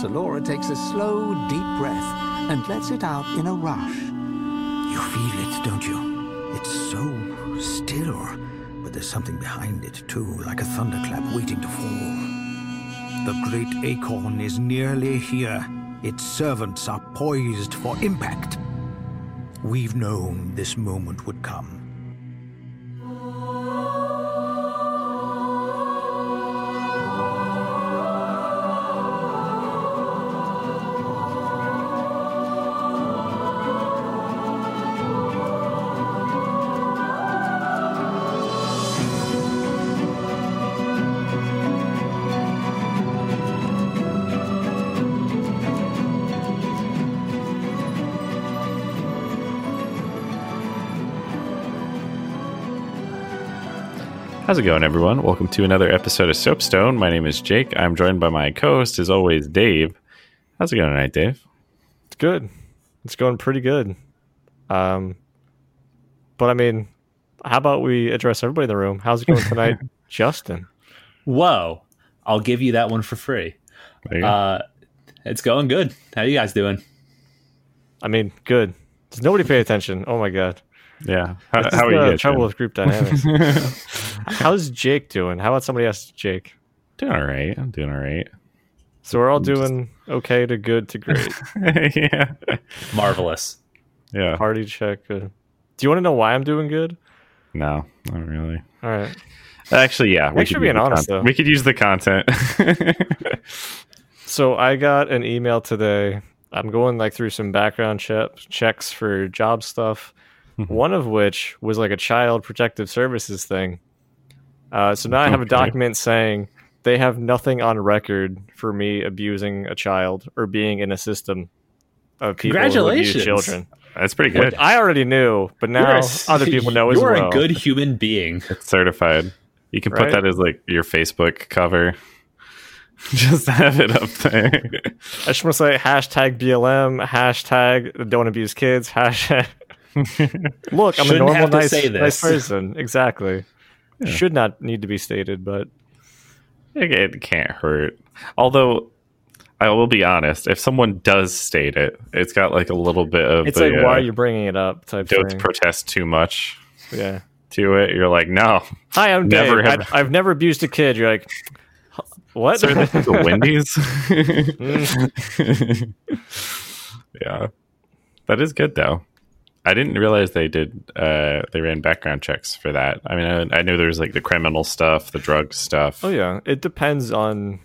Salora takes a slow, deep breath and lets it out in a rush. You feel it, don't you? It's so still, but there's something behind it, too, like a thunderclap waiting to fall. The great acorn is nearly here. Its servants are poised for impact. We've known this moment would come. How's it going, everyone? Welcome to another episode of Soapstone. My name is Jake. I'm joined by my co-host, as always, Dave. How's it going tonight, Dave? It's good. It's going pretty good. Um, but I mean, how about we address everybody in the room? How's it going tonight, Justin? Whoa! I'll give you that one for free. There you go. Uh, it's going good. How you guys doing? I mean, good. Does nobody pay attention? Oh my god. Yeah. How, This how is are you guys trouble doing? with group dynamics. How's Jake doing? How about somebody else, Jake? Doing all right. I'm doing all right. So we're all doing okay to good to great. yeah. Marvelous. Yeah. Party check. Good. Do you want to know why I'm doing good? No, not really. All right. Actually, yeah. We should be being use the honest, content. though. We could use the content. So I got an email today. I'm going like through some background check checks for job stuff. One of which was like a child protective services thing. Uh, so now I have a document saying they have nothing on record for me abusing a child or being in a system of people who abuse children. That's pretty good. I already knew, but now You're a s- other people know as well. You're a good human being. It's certified. You can put Right? that as like your Facebook cover. Just have it up there. I just want to say hashtag BLM, hashtag don't abuse kids, hashtag. Look, I'm Shouldn't a normal, have to nice, nice person. Exactly. Should not need to be stated, but It, can't hurt. Although, I will be honest, if someone does state it, it's got like a little bit of it's the, like, why uh, are you bringing it up? Type don't thing. protest too much yeah. to it. You're like, no. Hi, I'm Never Dave. have- I, I've never abused a kid. You're like, what? Sir, this is the Wendy's. Mm. yeah, that is good though. I didn't realize they did. Uh, they ran background checks for that. I mean, I, I knew there was like the criminal stuff, the drug stuff. oh yeah, it depends on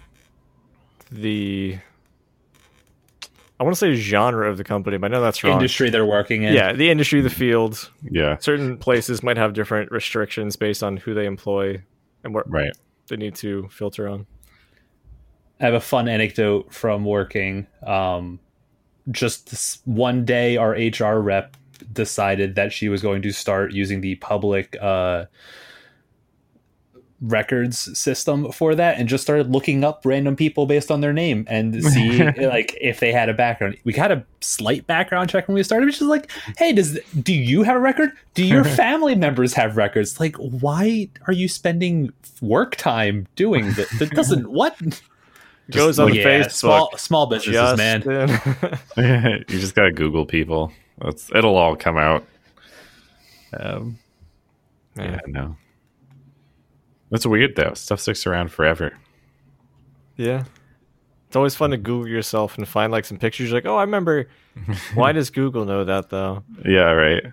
the. I want to say genre of the company, but I know that's wrong. Industry they're working in. Yeah, the industry, the field. yeah, Certain places might have different restrictions based on who they employ and what right. they need to filter on. I have a fun anecdote from working. Um, just this one day, our HR rep decided that she was going to start using the public uh, records system for that, and just started looking up random people based on their name and see like if they had a background. We had a slight background check when we started, which is like, hey, does do you have a record? Do your family members have records? Like, why are you spending work time doing that? That doesn't what. Goes on yeah, Facebook. small small businesses, man. Justin. you just gotta Google people. That's it'll all come out. Um, yeah, no. That's weird though. Stuff sticks around forever. Yeah. It's always fun to Google yourself and find like some pictures. You're like, oh, I remember. Why does Google know that though? Yeah, right.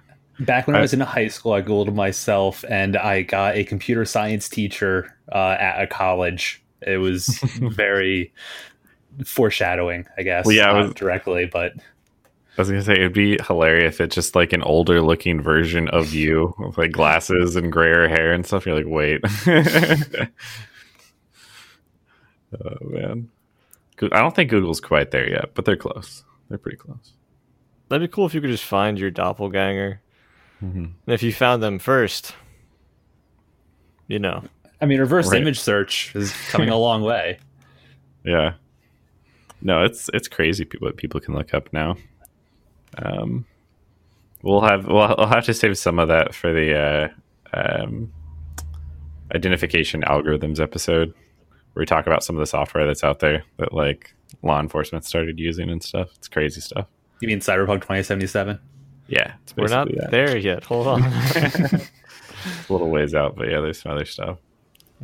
Back when I I- was in high school, I googled myself, and I got a computer science teacher uh, at a college. It was very foreshadowing, I guess. Well, yeah, I was- directly, but I was gonna say it'd be hilarious if it's just like an older looking version of you with like glasses and grayer hair and stuff. You're like, wait. oh man. I don't think Google's quite there yet, but they're close. They're pretty close. That'd be cool if you could just find your doppelganger. Mhm. And if you found them first, you know. I mean, reverse Right. image search is coming a long way. Yeah. No, it's it's crazy what people can look up now. Um, we'll have we'll I'll have to save some of that for the uh, um, identification algorithms episode, where we talk about some of the software that's out there that like law enforcement started using and stuff. It's crazy stuff. You mean Cyberpunk 2077? Yeah, it's We're not that. there yet. Hold on. a little ways out, but yeah, there's some other stuff.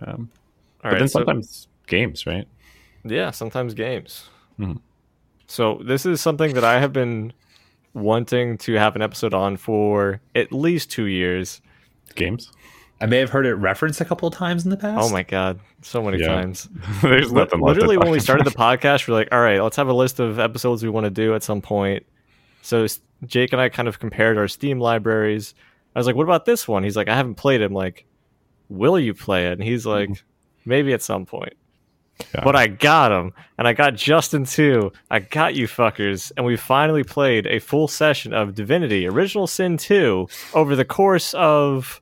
Um, All but then so- sometimes games, right? Yeah, sometimes games. Mhm. So this is something that I have been wanting to have an episode on for at least two years. Games. I may have heard it referenced a couple of times in the past. Oh my god, so many Yeah. times. there's Li- nothing. left to Literally, when we started the podcast, we're like, all right, let's have a list of episodes we want to do at some point. So Jake and I kind of compared our Steam libraries. I was like, what about this one? He's like, I haven't played it. I'm like, will you play it? And he's like, mm-hmm. maybe at some point. Yeah. But I got him, and I got Justin too. I got you fuckers, and we finally played a full session of Divinity: Original Sin 2 over the course of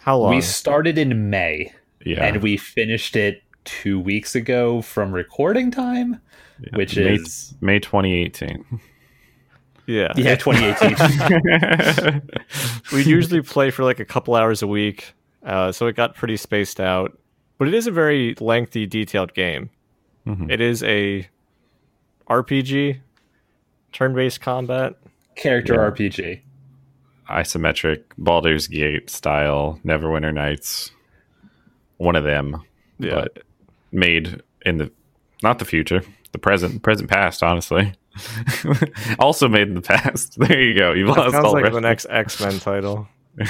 how long? We started in May yeah, and we finished it two weeks ago from recording time, yeah. which May, is May 2018. yeah, yeah 2018. we usually play for like a couple hours a week, uh, so it got pretty spaced out. But it is a very lengthy, detailed game. Mhm. It is a RPG, turn-based combat. Character Yeah. RPG. Isometric Baldur's Gate style Neverwinter Nights. One of them, Yeah. but made in the not the future, the present, present past. Honestly, also made in the past. There you go. You've That lost sounds all like the the next X Men title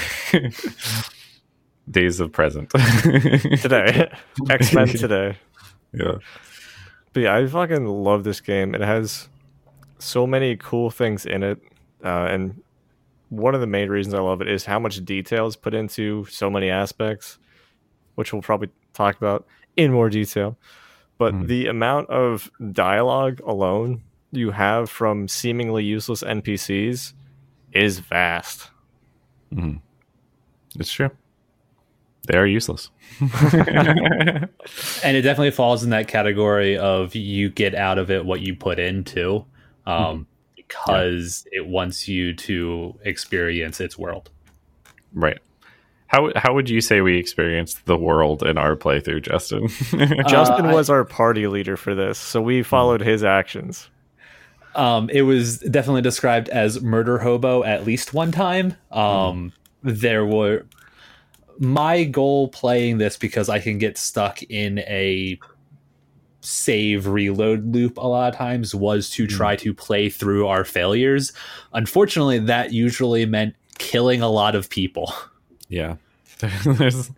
days of present today. X Men today. Yeah. But yeah, I fucking love this game. It has so many cool things in it, uh, and one of the main reasons I love it is how much detail is put into so many aspects, which we'll probably talk about in more detail. But Mhm. the amount of dialogue alone you have from seemingly useless NPCs is vast. Mhm. It's true. They are useless. and it definitely falls in that category of you get out of it what you put into um, because it wants you to experience its world right. How how would you say we experienced the world in our playthrough, Justin? Justin I- was our party leader for this, so we followed his actions. um, it was definitely described as murder hobo at least one time um, there were my goal playing this because i can get stuck in a save reload loop a lot of times was to try to play through our failures unfortunately that usually meant killing a lot of people yeah. There's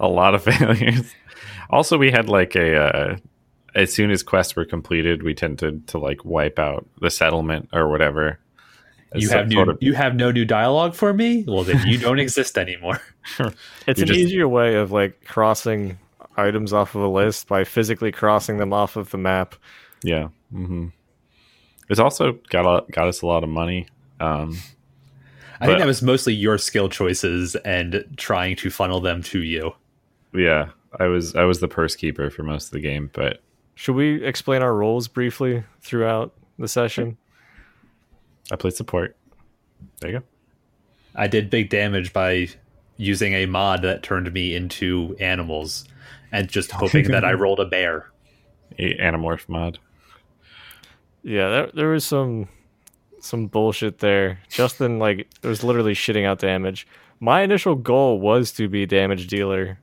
a lot of failures. Also, we had like a uh, as soon as quests were completed, we tended to like wipe out the settlement or whatever. You have new of- you have no new dialogue for me well then you don't exist anymore It's You're an just- easier way of like crossing items off of a list by physically crossing them off of the map. Yeah. hmm It's also got a, got us a lot of money. Um, i think that was mostly your skill choices and trying to funnel them to you yeah, I was I was the purse keeper for most of the game, but Should we explain our roles briefly throughout the session? I played support. There you go. I did big damage by using a mod that turned me into animals and just hoping that I rolled a bear. A Animorph mod. Yeah, there, there was some some bullshit there. Justin like was literally shitting out damage. My initial goal was to be damage dealer,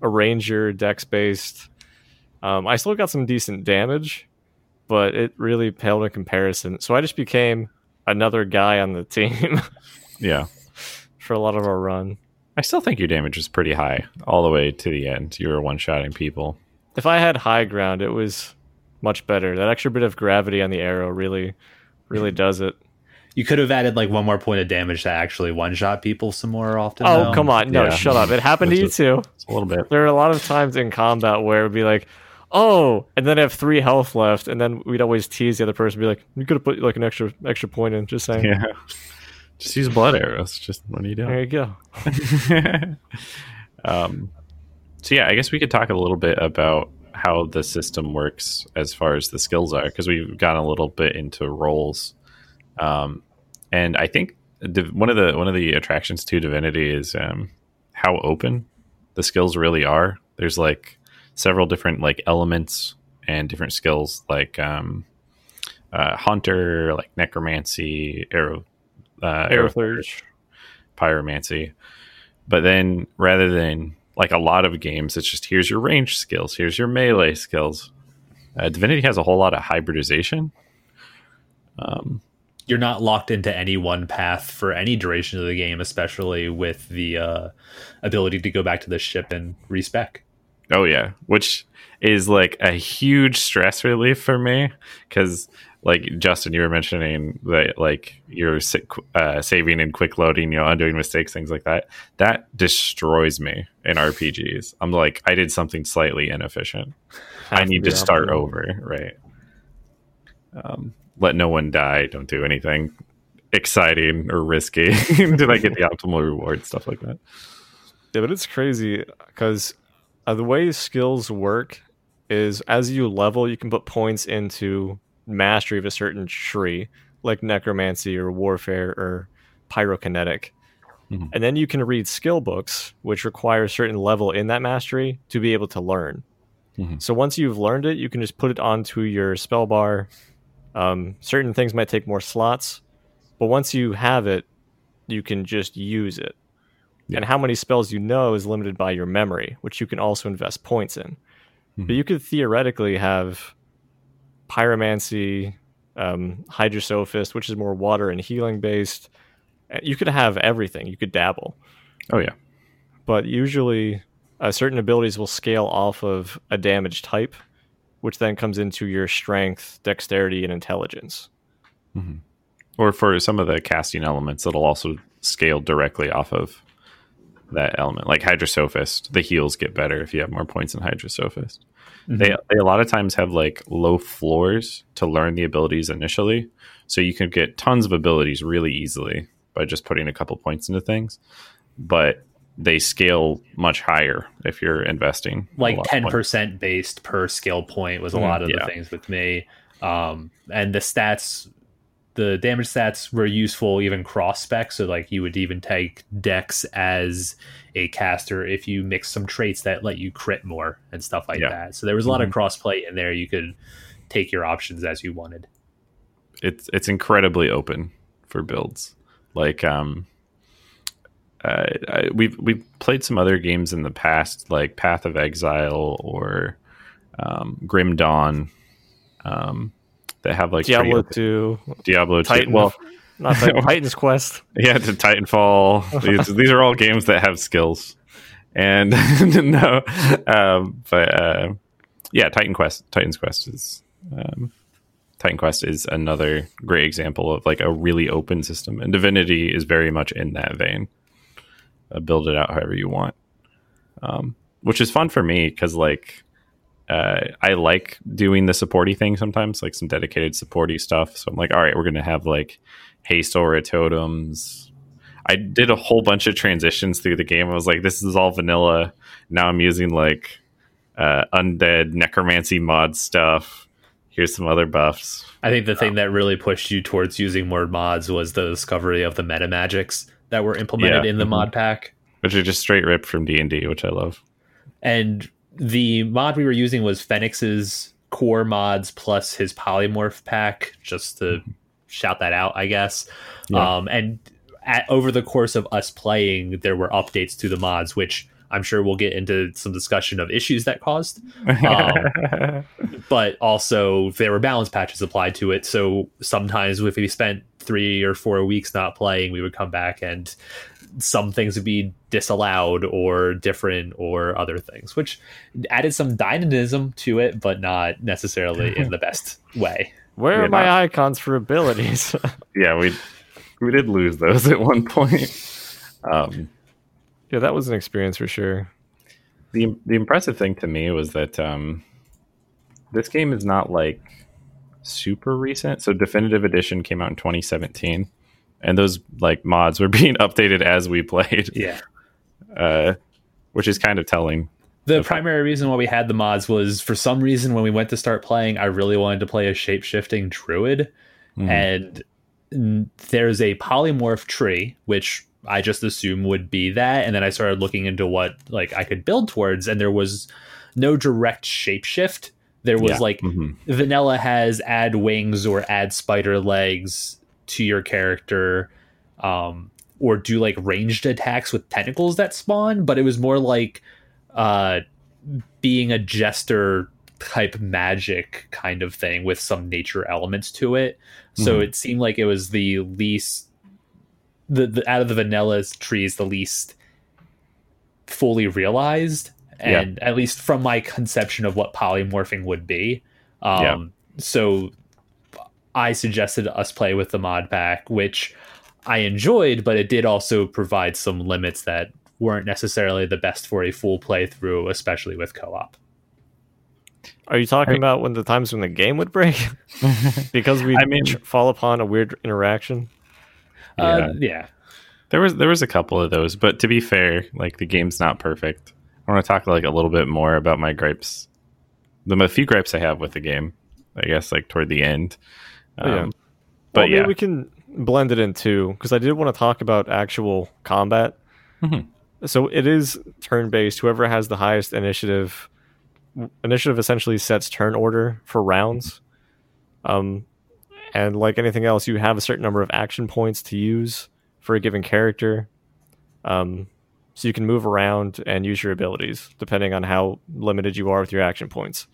a ranger, dex based. Um, I still got some decent damage, but it really paled in comparison. So I just became another guy on the team Yeah. for a lot of our run. I still think your damage was pretty high all the way to the end. You were one shotting people. If I had high ground, it was much better. That extra bit of gravity on the arrow really, really mm-hmm. does it. You could have added like one more point of damage to actually one shot people some more often. Oh, though. come on. No, Yeah. shut up. It happened to you too. A little bit. There are a lot of times in combat where it would be like, oh, and then I have three health left, and then we'd always tease the other person, be like, you could have put like an extra extra point in. Just saying. Yeah. Just use blood arrows. Just what are you There you go. um, so yeah, I guess we could talk a little bit about how the system works as far as the skills are, because we've gotten a little bit into roles. Um, and I think div- one of the one of the attractions to Divinity is um, how open the skills really are. There's like several different like elements and different skills like um, uh, hunter, like necromancy, arrow, uh, Aerothurge. pyromancy. But then rather than like a lot of games, it's just here's your range skills, here's your melee skills. Uh, Divinity has a whole lot of hybridization. Um, You're not locked into any one path for any duration of the game, especially with the uh, ability to go back to the ship and respec. Oh yeah, which is like a huge stress relief for me because, like Justin, you were mentioning that like you're uh, saving and quick loading, you know, undoing mistakes, things like that. That destroys me in RPGs. I'm like, I did something slightly inefficient. I need to start over, right? Um, let no one die. Don't do anything exciting or risky. Did I get the optimal reward? Stuff like that. Yeah, but it's crazy because uh, the way skills work is as you level, you can put points into mastery of a certain tree, like necromancy or warfare or pyrokinetic. Mhm. And then you can read skill books, which require a certain level in that mastery to be able to learn. Mhm. So once you've learned it, you can just put it onto your spell bar. Um, certain things might take more slots, but once you have it, you can just use it. And how many spells you know is limited by your memory, which you can also invest points in. Mhm. But you could theoretically have pyromancy, um, hydrosophist, which is more water and healing based. Uh, You could have everything. You could dabble, Oh yeah. but usually uh, certain abilities will scale off of a damage type, which then comes into your strength, dexterity, and intelligence. or for some of the casting elements it'll also scale directly off of that element. Like hydrosophist the heals get better if you have more points in hydrosophist. They, they a lot of times have like low floors to learn the abilities initially. So you can get tons of abilities really easily by just putting a couple points into things but they scale much higher if you're investing like 10% based per skill point was a Mm, lot of yeah. the things with me. Um, and the stats, the damage stats were useful even cross spec. So like you would even take Dex as a caster if you mix some traits that let you crit more and stuff like Yeah. that. So there was a lot of Mhm. cross play in there. You could take your options as you wanted. it's it's incredibly open for builds. Like um, uh, I, we've we've played some other games in the past, like Path of Exile or um, Grim Dawn, um, that have like Diablo 2, Diablo 2. Titan, Well, not Titan, Titan's Quest. yeah, to Titanfall. these, these are all games that have skills, and no, um, but uh, yeah, Titan Quest. Titan's Quest is um, Titan Quest is another great example of like a really open system, and Divinity is very much in that vein. Uh, build it out however you want, um, which is fun for me because like. Uh, I like doing the supporty thing sometimes, like some dedicated supporty stuff. So I'm like, all right, we're gonna have like haste aura totems. I did a whole bunch of transitions through the game. I was like, this is all vanilla. Now I'm using like uh, undead necromancy mod stuff. Here's some other buffs. I think the thing that really pushed you towards using more mods was the discovery of the meta magics that were implemented Yeah. in the Mhm. mod pack. which are just straight ripped from D and D, which I love. and the mod we were using was Phoenix's core mods plus his polymorph pack, just to shout that out, I guess. Yeah. Um, and at, over the course of us playing, there were updates to the mods, which I'm sure we'll get into some discussion of issues that caused. Um, but also there were balance patches applied to it. So sometimes if we spent three or four weeks not playing, we would come back and some things would be disallowed or different or other things, which added some dynamism to it, but not necessarily in the best way. Where Yeah, are my not- icons for abilities? yeah, we we did lose those at one point. Um, yeah, that was an experience for sure. the the impressive thing to me was that um, this game is not like super recent. So definitive edition came out in 2017, and those like mods were being updated as we played, Yeah. uh, which is kind of telling. The primary reason why we had the mods was for some reason when we went to start playing, I really wanted to play a shape shifting druid. Mhm. And there's a polymorph tree, which I just assume would be that. And then I started looking into what like I could build towards, and there was no direct shapeshift There was Yeah. like Mhm. vanilla has add wings or add spider legs to your character um or do like ranged attacks with tentacles that spawn but it was more like uh being a jester type magic kind of thing with some nature elements to it so Mhm. it seemed like it was the least the, the out of the vanilla trees the least fully realized Yeah. and at least from my conception of what polymorphing would be um Yeah. so i suggested us play with the mod pack which i enjoyed but it did also provide some limits that weren't necessarily the best for a full playthrough especially with co-op Are you talking Right. about when the times when the game would break because we I mean- tr- fall upon a weird interaction? uh yeah There was there was a couple of those, but to be fair, like the game's not perfect. I want to talk like a little bit more about my gripes. The few gripes I have with the game, I guess, like toward the end. Oh, yeah. Um, But But yeah, we can blend it in too because I did want to talk about actual combat. Mhm. So it is turn based. Whoever has the highest initiative, initiative essentially sets turn order for rounds. Um, and like anything else, you have a certain number of action points to use for a given character. Um, so you can move around and use your abilities depending on how limited you are with your action points.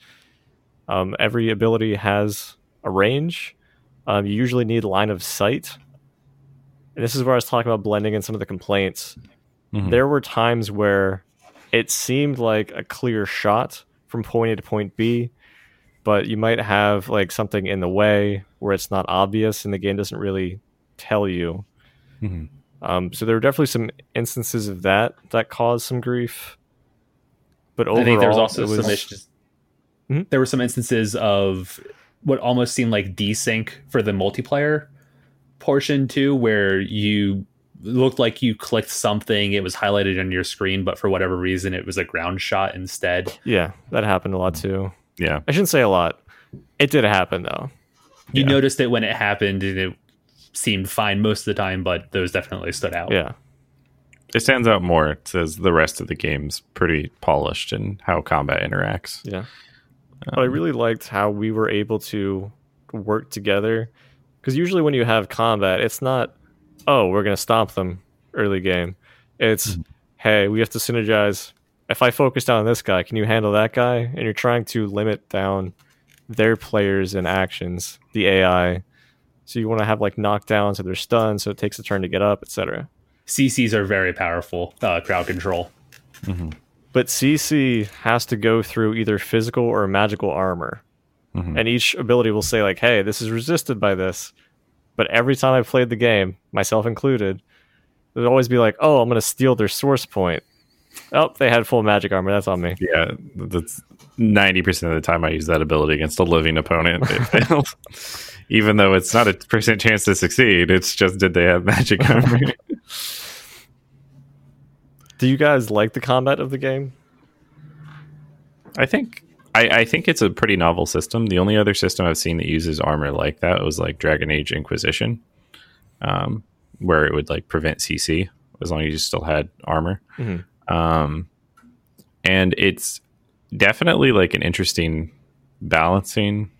Um, every ability has a range. Um, you usually need line of sight. And this is where I was talking about blending in some of the complaints. Mhm. There were times where it seemed like a clear shot from point A to point B, but you might have like something in the way where it's not obvious and the game doesn't really tell you. Mhm. Um, so there were definitely some instances of that that caused some grief. But overall, I think there was also was, some issues. Mhm. There were some instances of what almost seemed like desync for the multiplayer portion too, where you looked like you clicked something, it was highlighted on your screen, but for whatever reason, it was a ground shot instead. yeah, that happened a lot too. yeah, I shouldn't say a lot. It did happen though. You Yeah. noticed it when it happened, and it seemed fine most of the time, but those definitely stood out. Yeah. it stands out more. It says the rest of the game's pretty polished in how combat interacts. Yeah. But I really liked how we were able to work together. Because usually when you have combat, it's not, oh, we're going to stomp them early game. It's, hey, we have to synergize. If I focus down on this guy, can you handle that guy? And you're trying to limit down their players and actions, the AI. So you want to have like knockdowns so they're stunned, so it takes a turn to get up, etc. CCs are very powerful uh, crowd control. But CC has to go through either physical or magical armor. Mhm. And each ability will say, like, hey, this is resisted by this. But every time I've played the game, myself included, there'd always be like, oh, I'm going to steal their source point. Oh, they had full magic armor. That's on me. Yeah, that's ninety percent of the time I use that ability against a living opponent. Even though it's not a percent chance to succeed, it's just did they have magic armor? Do you guys like the combat of the game? I think I, I think it's a pretty novel system. The only other system I've seen that uses armor like that was like Dragon Age Inquisition, um, where it would like prevent CC as long as you still had armor. Mhm. Um, and it's definitely like an interesting balancing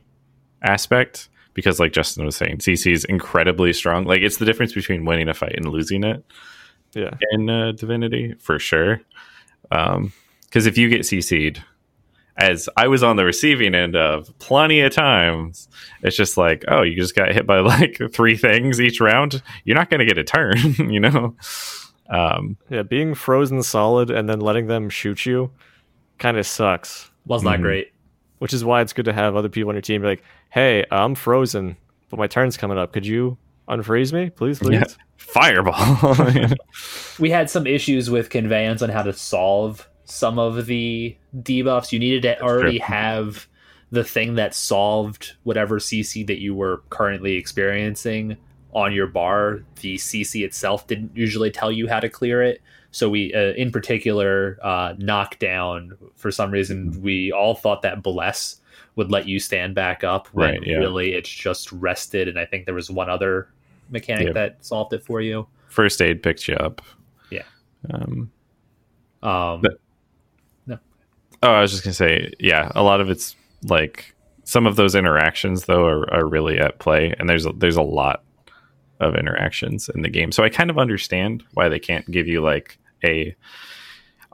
aspect because, like Justin was saying, CC is incredibly strong. Like it's the difference between winning a fight and losing it Yeah. in uh, Divinity for sure. Because if you get CC'd, as I was on the receiving end of plenty of times, it's just like, oh, you just got hit by like three things each round. You're not going to get a turn, you know? Um, Yeah. Being frozen solid and then letting them shoot you kind of sucks. Was not Mhm. great. Which is why it's good to have other people on your team be like, hey, I'm frozen, but my turn's coming up. Could you unfreeze me, please, please? Yeah. fireball. we had some issues with conveyance on how to solve some of the debuffs. You needed to already true. have the thing that solved whatever CC that you were currently experiencing on your bar. The CC itself didn't usually tell you how to clear it. So we, uh, in particular, uh, knockdown. For some reason, we all thought that bless would let you stand back up when Right, yeah. really it's just rested. And I think there was one other mechanic Yeah. that solved it for you. First aid picked you up. Yeah. Um, Um, But- Oh, I was just gonna say, yeah, a lot of it's like some of those interactions though are, are really at play, and there's a, there's a lot of interactions in the game. So I kind of understand why they can't give you like a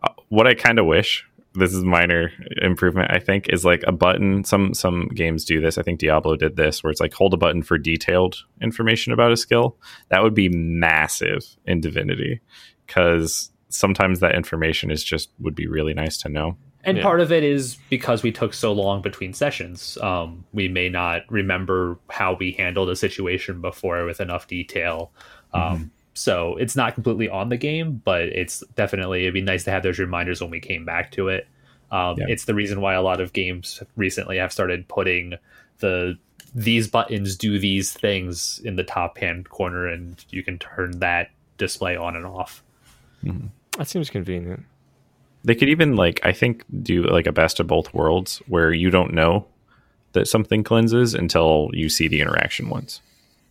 uh, what I kind of wish this is minor improvement i think is like a button some some games do this i think diablo did this where it's like hold a button for detailed information about a skill that would be massive in divinity because sometimes that information is just would be really nice to know And Yeah. part of it is because we took so long between sessions. Um, we may not remember how we handled a situation before with enough detail. Um, So it's not completely on the game, but it's definitely, it'd be nice to have those reminders when we came back to it. Um, Yeah. It's the reason why a lot of games recently have started putting the these buttons do these things in the top hand corner, and you can turn that display on and off. That seems convenient. they could even like i think do like a best of both worlds where you don't know that something cleanses until you see the interaction once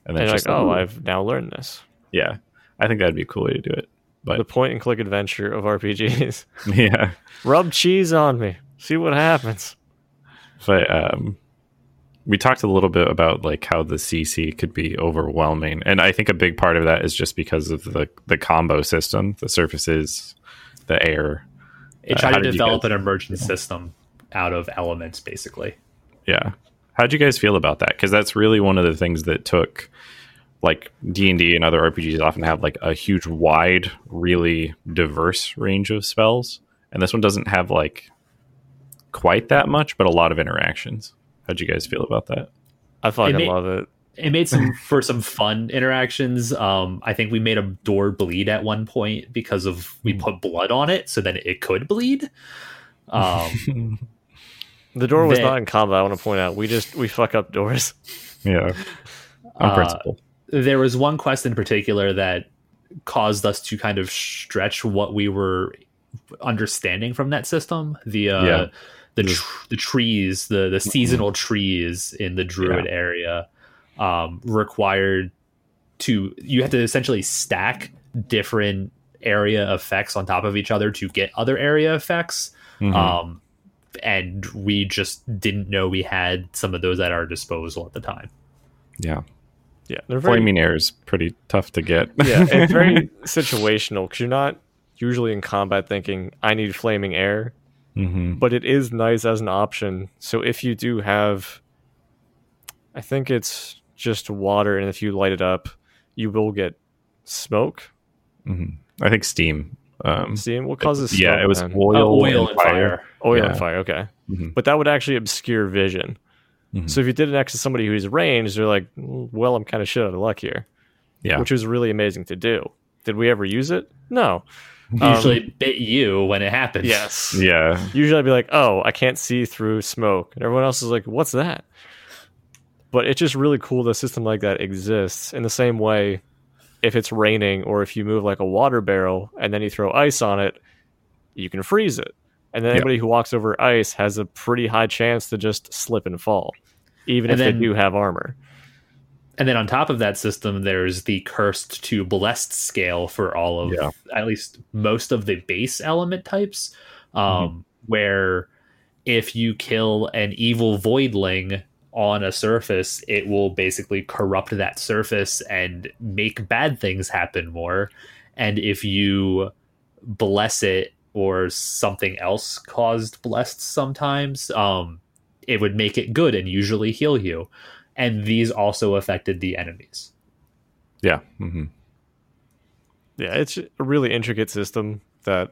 and then And it's like, just oh, like, I've now learned this. yeah i think that'd be a cool way to do it But The point and click adventure of RPGs. yeah Rub cheese on me. See what happens. but um we talked a little bit about like how the cc could be overwhelming and i think a big part of that is just because of the the combo system the surfaces the air It Uh, tried how to develop guys- an emergent system out of elements, basically. yeah how'd you guys feel about that because that's really one of the things that took like d&d and other rpgs often have like a huge wide really diverse range of spells and this one doesn't have like quite that much but a lot of interactions how'd you guys feel about that I fucking may- love it. It made some for some fun interactions. Um, I think we made a door bleed at one point because of we put blood on it, so then it could bleed. Um, The door was That- not in combat. I want to point out. We just we fuck up doors. yeah on Uh, principle there was one quest in particular that caused us to kind of stretch what we were understanding from that system. The uh, Yeah. the tr- the trees, the the seasonal trees in the druid area, um, required to you have to essentially stack different area effects on top of each other to get other area effects. Mhm. Um, and we just didn't know we had some of those at our disposal at the time. yeah Yeah, they're very flaming air is pretty tough to get yeah, it's very situational because you're not usually in combat thinking I need flaming air, hmm but it is nice as an option. So if you do have, I think it's just water, and if you light it up, you will get smoke. hmm i think steam um Steam. What causes yeah smoke it was then? oil, Uh, oil and fire, oil yeah. and fire. Okay, Mhm. but that would actually obscure vision. Mhm. So if you did it next to somebody who's ranged, they're like, "Mm, well, I'm kind of shit out of luck here, yeah which was really amazing to do. Did we ever use it? No. Um, Usually bit you when it happens. Yes. yeah Usually I'd be like, oh, I can't see through smoke. And everyone else is like, what's that? But it's just really cool that a system like that exists. In the same way, if it's raining or if you move like a water barrel and then you throw ice on it, you can freeze it. And then anybody who walks over ice has a pretty high chance to just slip and fall, even And if then- they do have armor. And then on top of that system, there's the cursed to blessed scale for all of Yeah. at least most of the base element types. Um, Mm-hmm. Where if you kill an evil voidling on a surface, it will basically corrupt that surface and make bad things happen more. And if you bless it or something else caused blessed sometimes, um, it would make it good and usually heal you. And these also affected the enemies. yeah hmm Yeah, it's a really intricate system that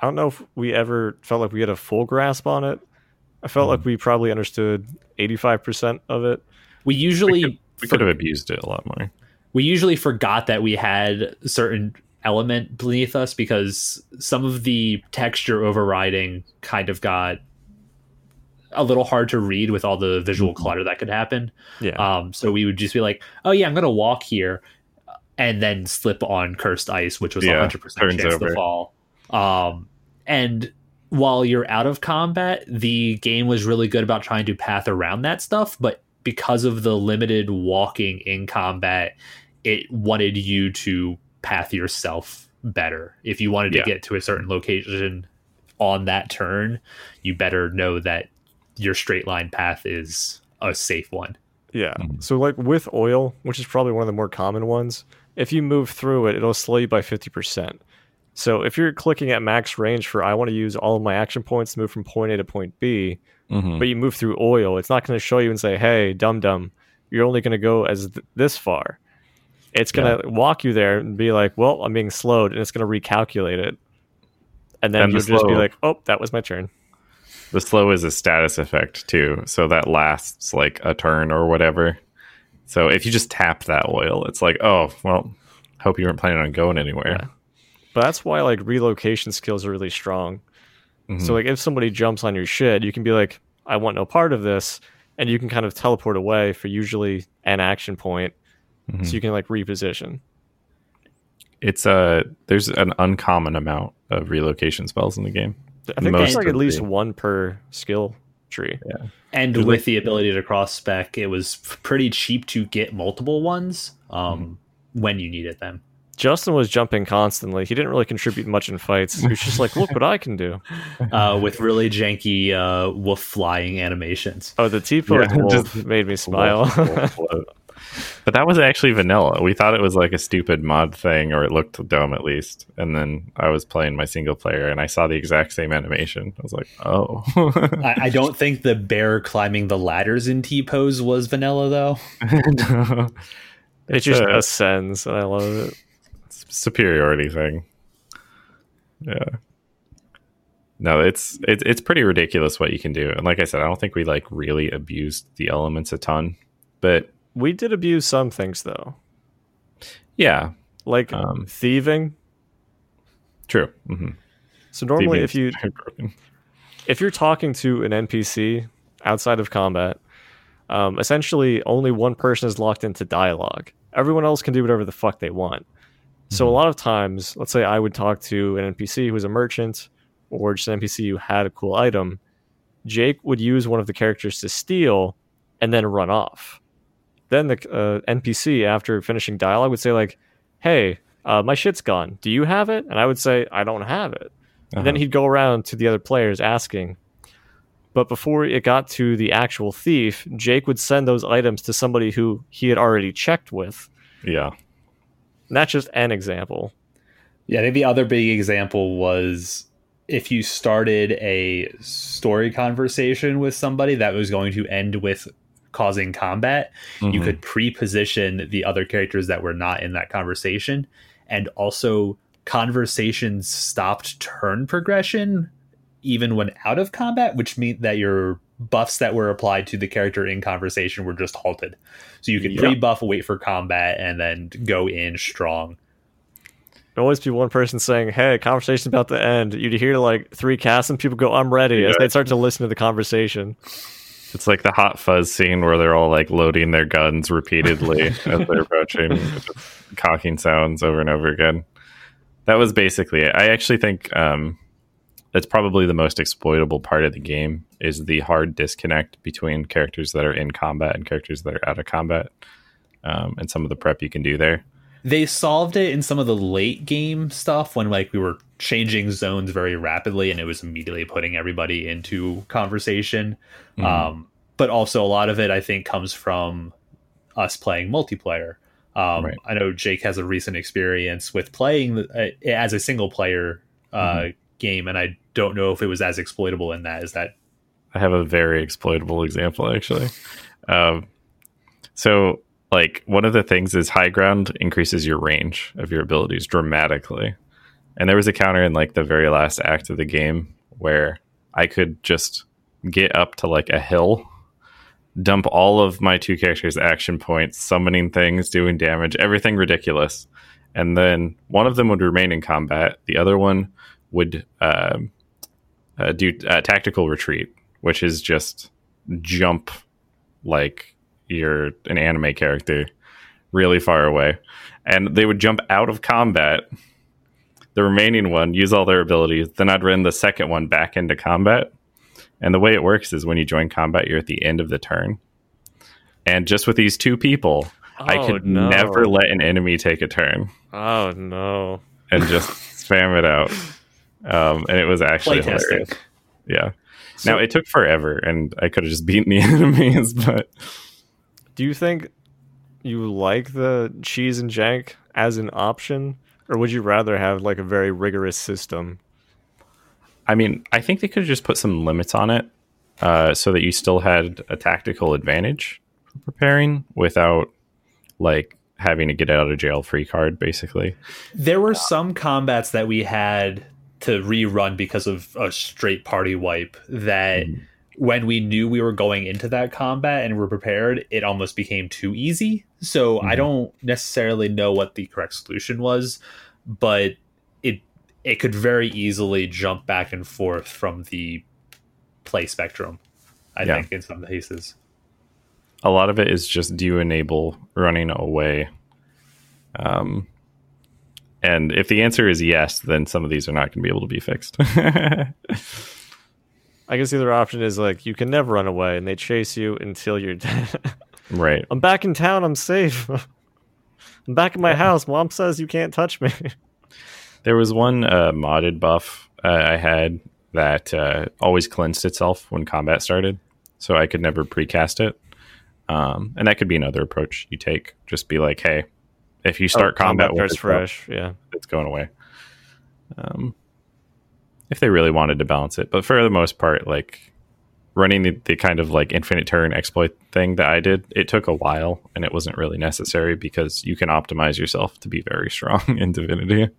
I don't know if we ever felt like we had a full grasp on it. I felt like we probably understood 85% of it. We usually we could have abused it a lot more we usually forgot that we had certain element beneath us because some of the texture overriding kind of got a little hard to read with all the visual clutter that could happen. Yeah. Um, so we would just be like, "Oh yeah, I'm gonna walk here," and then slip on cursed ice, which was Yeah, hundred percent chance over. to fall. Um, and while you're out of combat, the game was really good about trying to path around that stuff, but because of the limited walking in combat, it wanted you to path yourself better. If you wanted to Yeah. get to a certain location on that turn, you better know that your straight line path is a safe one. Yeah. Mhm. So like with oil, which is probably one of the more common ones, if you move through it, it'll slow you by 50%. So if you're clicking at max range for I want to use all of my action points to move from point A to point B, Mhm. but you move through oil, it's not going to show you and say, "Hey, dum dum, you're only going to go as th- this far." It's going to walk you there and be like, "Well, I'm being slowed," and it's going to recalculate it. And then you'll just be like, "Oh, that was my turn." The slow is a status effect too, so that lasts like a turn or whatever. So if you just tap that oil, it's like, oh well, hope you weren't planning on going anywhere. Yeah. But that's why like relocation skills are really strong. Mhm. So like if somebody jumps on your shit, you can be like, I want no part of this, and you can kind of teleport away for usually an action point, Mhm. so you can like reposition. it's a there's an uncommon amount of relocation spells in the game. I think Most there's like at least the- one per skill tree. Yeah. And Good with the ability to cross spec, it was pretty cheap to get multiple ones um, when you needed them. Justin was jumping constantly. He didn't really contribute much in fights. He was just like, look what I can do. Uh, with really janky uh, wolf flying animations. Oh, the T pose Yeah, wolf just- made me smile. but that was actually vanilla. We thought it was like a stupid mod thing, or it looked dumb at least. And then I was playing my single player, and I saw the exact same animation. I was like, oh, I, I don't think the bear climbing the ladders in T pose was vanilla though. it It's uh, just a- ascends, and I love it. superiority thing. Yeah. No, it's it's it's pretty ridiculous what you can do. And like I said, I don't think we like really abused the elements a ton. But We did abuse some things though, yeah, like Um, thieving. true. Mm-hmm. So normally, if you if you're talking to an NPC outside of combat, um, essentially only one person is locked into dialogue. Everyone else can do whatever the fuck they want. So a lot of times, let's say I would talk to an NPC who was a merchant or just an NPC who had a cool item. Jake would use one of the characters to steal and then run off. Then the uh, NPC, after finishing dialogue, would say like, "Hey, uh, my shit's gone. Do you have it?" And I would say, "I don't have it." And then Uh-huh. he'd go around to the other players asking. But before it got to the actual thief, Jake would send those items to somebody who he had already checked with. yeah. And that's just an example. Yeah, I think the other big example was if you started a story conversation with somebody that was going to end with causing combat, you Mhm. could pre-position the other characters that were not in that conversation and also conversations stopped turn progression even when out of combat which meant that your buffs that were applied to the character in conversation were just halted so you could Yeah. pre-buff wait for combat and then go in strong There'd always be one person saying, Hey, conversation's about to end. You'd hear like three casts and people go, I'm ready, as they'd start to listen to the conversation. It's like the hot fuzz scene where they're all like loading their guns repeatedly as they're approaching, cocking sounds over and over again. That was basically it. I actually think um, that's probably the most exploitable part of the game is the hard disconnect between characters that are in combat and characters that are out of combat, um, and some of the prep you can do there. they solved it in some of the late game stuff when like we were changing zones very rapidly and it was immediately putting everybody into conversation Mhm. um, but also a lot of it i think comes from us playing multiplayer um, Right. i know jake has a recent experience with playing the, uh, as a single player uh, game and i don't know if it was as exploitable in that is that I have a very exploitable example actually. Um, so, like one of the things is high ground increases your range of your abilities dramatically, and there was a counter in like the very last act of the game where I could just get up to like a hill, dump all of my two characters' action points, summoning things, doing damage, everything ridiculous, and then one of them would remain in combat, the other one would um, uh, do uh, tactical retreat which is just jump like you're an anime character really far away. And they would jump out of combat. The remaining one use all their abilities. Then I'd run the second one back into combat. And the way it works is when you join combat, you're at the end of the turn. And just with these two people, I Oh, could no. never let an enemy take a turn Oh no. and just spam it out. Um, and it was actually playtesting hilarious. Yeah. now it took forever, and I could have just beaten the enemies, but Do you think you like the cheese and jank as an option, or would you rather have like a very rigorous system? I mean, I think they could have just put some limits on it, uh, so that you still had a tactical advantage for preparing without like having to get out of jail free card, basically. There were some combats that we had to rerun because of a straight party wipe that Mm. When we knew we were going into that combat and were prepared, it almost became too easy. So I Mhm. don't necessarily know what the correct solution was, but it it could very easily jump back and forth from the play spectrum. I Yeah. think in some cases. a lot of it is just do you enable running away um and if the answer is yes then some of these are not going to be able to be fixed I guess the other option is like you can never run away, and they chase you until you're dead. right I'm back in town. I'm safe. I'm back in my house. Mom says you can't touch me. there was one uh, modded buff uh, i had that uh, always cleansed itself when combat started so i could never precast it um, and that could be another approach you take just be like hey if you start Oh, combat, with starts this buff, fresh. Yeah. it's going away. Um, if they really wanted to balance it, but for the most part, like running the, the kind of like infinite turn exploit thing that I did, it took a while and it wasn't really necessary because you can optimize yourself to be very strong in Divinity.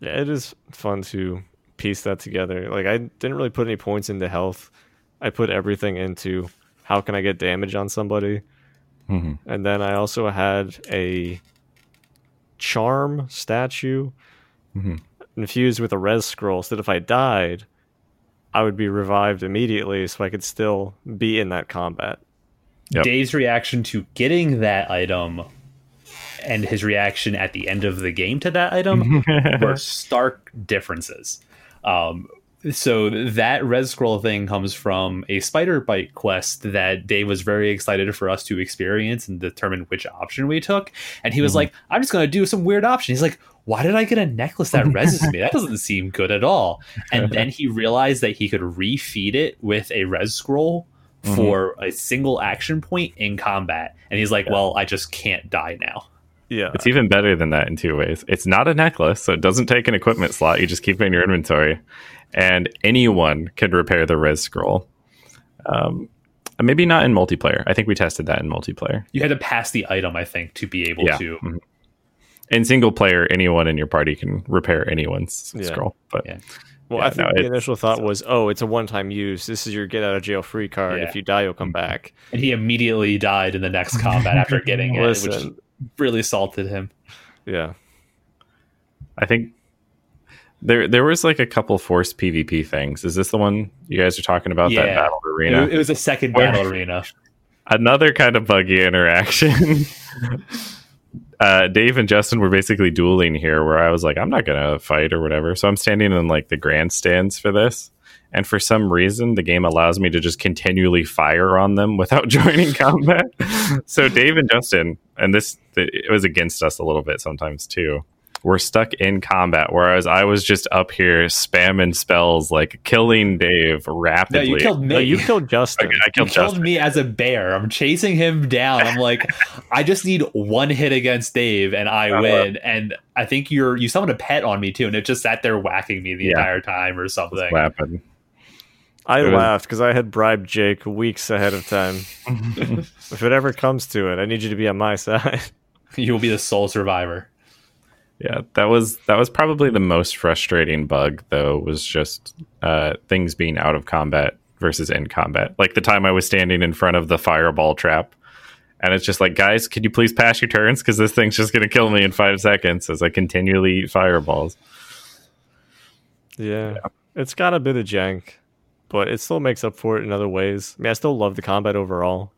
Yeah, it is fun to piece that together. Like I didn't really put any points into health. I put everything into how can I get damage on somebody. Mhm. And then I also had a charm statue Mhm. Infused with a res scroll so that if I died, I would be revived immediately so I could still be in that combat. Yep. Dave's reaction to getting that item and his reaction at the end of the game to that item were stark differences. Um, so that res scroll thing comes from a spider bite quest that Dave was very excited for us to experience and determine which option we took. And he was Mhm. like, "I'm just going to do some weird option." He's like, "Why did I get a necklace that reses me? That doesn't seem good at all." And then he realized that he could refeed it with a res scroll Mhm. for a single action point in combat. And he's like, "Well, I just can't die now." Yeah. It's even better than that in two ways. It's not a necklace, so it doesn't take an equipment slot. You just keep it in your inventory, and anyone can repair the res scroll. Um, maybe not in multiplayer. I think we tested that in multiplayer. You had to pass the item, I think, to be able Yeah. to. Mhm. In single player, anyone in your party can repair anyone's Yeah. scroll. But Yeah. Well, Yeah, I think no, the it's- initial thought was, oh, it's a one-time use. This is your get out of jail free card. Yeah. If you die, you'll come mm-hmm. back. and he immediately died in the next combat after getting it, which really salted him. yeah, I think there there was like a couple forced PvP things. Is this the one you guys are talking about? That battle arena. it was a second battle arena. Another kind of buggy interaction. uh, Dave and Justin were basically dueling here, where I was like, I'm not gonna fight or whatever. So I'm standing in like the grandstands for this. And for some reason, the game allows me to just continually fire on them without joining combat. so Dave and Justin, and this it was against us a little bit sometimes too. We're stuck in combat, whereas I was just up here spamming spells, like killing Dave No, rapidly. you killed me. no, you killed Justin. Okay, I You killed killed Justin. me as a bear. I'm chasing him down. I'm like, I just need one hit against Dave and I Uh-huh. win. And I think you're you summoned a pet on me too, and it just sat there whacking me the Yeah. entire time or something. Slapping. I It was- laughed because I had bribed Jake weeks ahead of time. if it ever comes to it, I need you to be on my side. You will be the sole survivor. Yeah, that was that was probably the most frustrating bug though was just uh, things being out of combat versus in combat. Like the time I was standing in front of the fireball trap, and it's just like, guys, could you please pass your turns because this thing's just gonna kill me in five seconds as I continually eat fireballs. Yeah. It's got a bit of jank, but it still makes up for it in other ways. I mean, I still love the combat overall.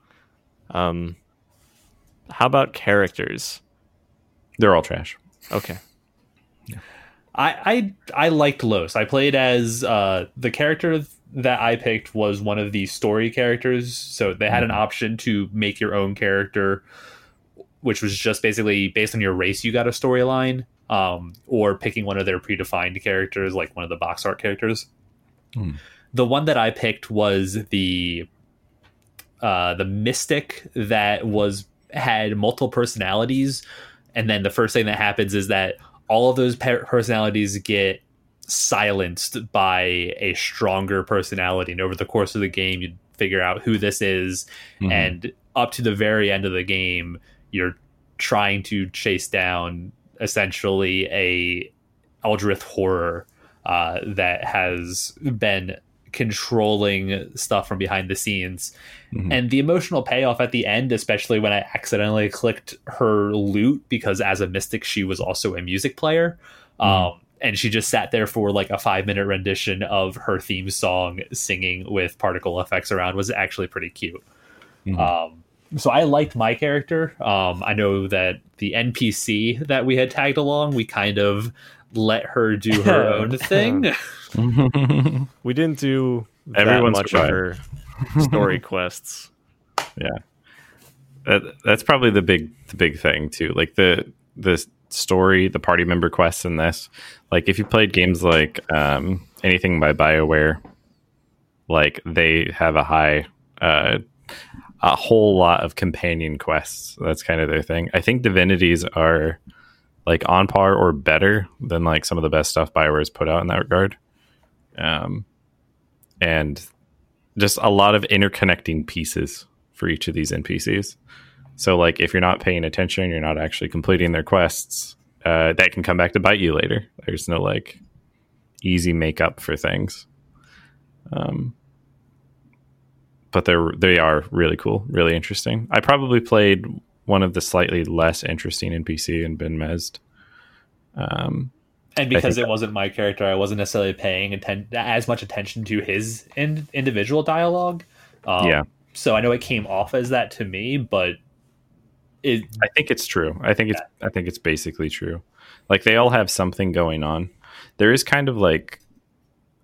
Um, how about characters? They're all trash. Okay. I I I liked Lohse. I played as uh, the character that I picked was one of the story characters. So they had an option to make your own character, which was just basically based on your race. You got a storyline, um, or picking one of their predefined characters, like one of the box art characters. Hmm. the one that I picked was the uh, the mystic that was had multiple personalities, and then the first thing that happens is that all of those per- personalities get silenced by a stronger personality, and over the course of the game, you figure out who this is, Mhm. and up to the very end of the game, you're trying to chase down essentially a Eldritch horror uh, that has been controlling stuff from behind the scenes. Mhm. And the emotional payoff at the end, especially when I accidentally clicked her lute, because as a mystic, she was also a music player. Um, and she just sat there for like a five minute rendition of her theme song singing with particle effects around was actually pretty cute. Mhm. Um, so I liked my character. Um, I know that the NPC that we had tagged along, we kind of let her do her own thing. We didn't do that Everyone much survived. her story quests. that, that's probably the big the big thing too like the the story the party member quests in this. Like if you played games like um anything by bioware like they have a high uh a whole lot of companion quests. That's kind of their thing. I think divinities are like on par or better than like some of the best stuff bioware's put out in that regard um and just a lot of interconnecting pieces for each of these npcs so, like, if you're not paying attention, you're not actually completing their quests. Uh, that can come back to bite you later. There's no like easy makeup for things. Um, but they're they are really cool, really interesting. I probably played one of the slightly less interesting NPC Ifan ben-Mezd. Um, and because it wasn't my character, I wasn't necessarily paying atten- as much attention to his in- individual dialogue. Um, Yeah. So I know it came off as that to me, but it I think it's true. I think it's I think it's basically true. Like they all have something going on. There is kind of like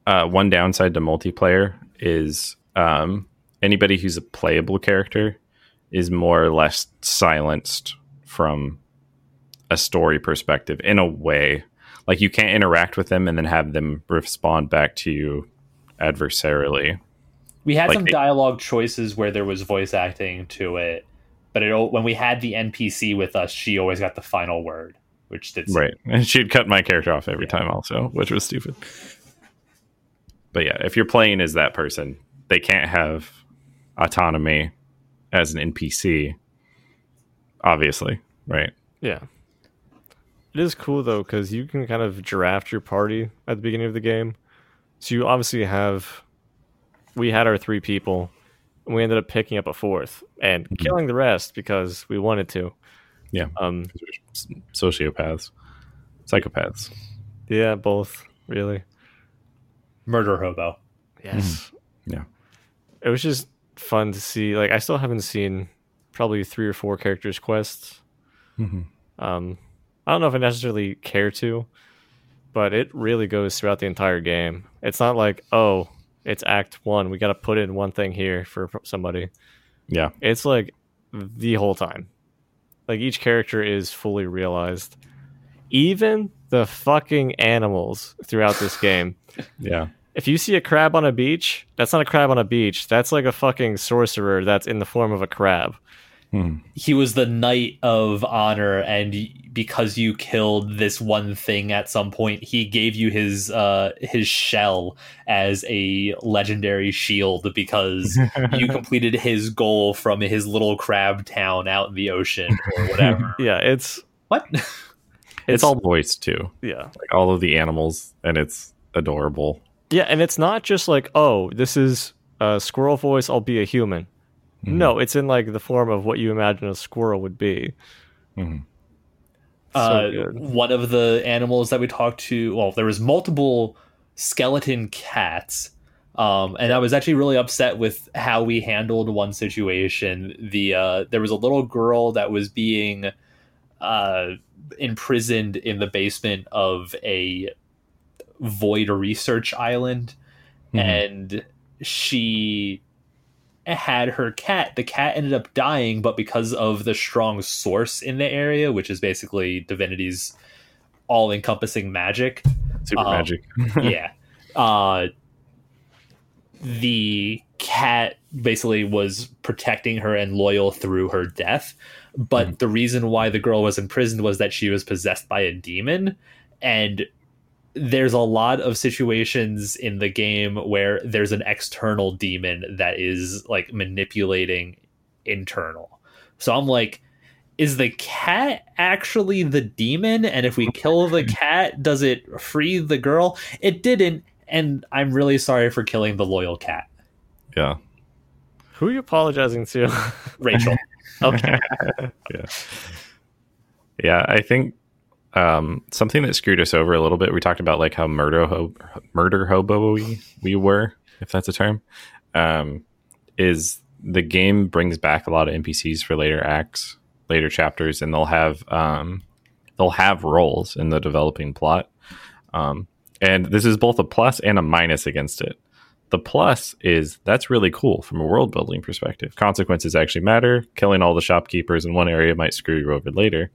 uh, one downside to multiplayer is um, anybody who's a playable character is more or less silenced from a story perspective in a way. Like you can't interact with them and then have them respond back to you adversarially. we had Like some they- dialogue choices where there was voice acting to it, but it, al- when we had the NPC with us, she always got the final word, which did Right. And she'd cut my character off every Yeah. time also, which was stupid. But yeah, if you're playing as that person, they can't have autonomy as an NPC. Obviously, right? Yeah. It is cool though because you can kind of draft your party at the beginning of the game. So you obviously have. We had our three people, and we ended up picking up a fourth and Mhm. killing the rest because we wanted to. Yeah. Um. Sociopaths, psychopaths. Yeah. Both really. murder hobo. Yes. Yeah. It was just fun to see. Like I still haven't seen probably three or four characters quests. Mhm. Um, I don't know if I necessarily care to, but it really goes throughout the entire game. It's not like, oh, it's Act One. We got to put in one thing here for somebody. Yeah. It's like the whole time. Like each character is fully realized. Even the fucking animals throughout this game. Yeah. If you see a crab on a beach, that's not a crab on a beach. That's like a fucking sorcerer that's in the form of a crab. Mhm. He was the knight of honor, and because you killed this one thing at some point, he gave you his uh, his shell as a legendary shield because you completed his goal from his little crab town out in the ocean or whatever. Yeah, it's what? It's all voiced too, yeah. like all of the animals, and it's adorable. Yeah, and it's not just like, oh, this is a squirrel voice, I'll be a human. Mhm. No, it's in like the form of what you imagine a squirrel would be. Mhm. So uh, good. one of the animals that we talked to well there was multiple skeleton cats um, and i was actually really upset with how we handled one situation the uh, there was a little girl that was being uh, imprisoned in the basement of a void research island Mhm. and she had her cat the cat ended up dying but because of the strong source in the area which is basically divinity's all-encompassing magic Super um, magic. yeah uh the cat basically was protecting her and loyal through her death. But Mhm. the reason why the girl was imprisoned was that she was possessed by a demon. And there's a lot of situations in the game where there's an external demon that is like manipulating internal. So I'm like, is the cat actually the demon? And if we kill the cat, does it free the girl? It didn't. And I'm really sorry for killing the loyal cat, Yeah. Who are you apologizing to? Rachel. okay. yeah. Yeah, I think um, something that screwed us over a little bit. We talked about like how murder ho- murder hobo we, we were, if that's a term. Um, is the game brings back a lot of NPCs for later acts, later chapters, and they'll have um, they'll have roles in the developing plot. Um, and this is both a plus and a minus against it. The plus is that's really cool from a world building perspective. Consequences actually matter. Killing all the shopkeepers in one area might screw you over later.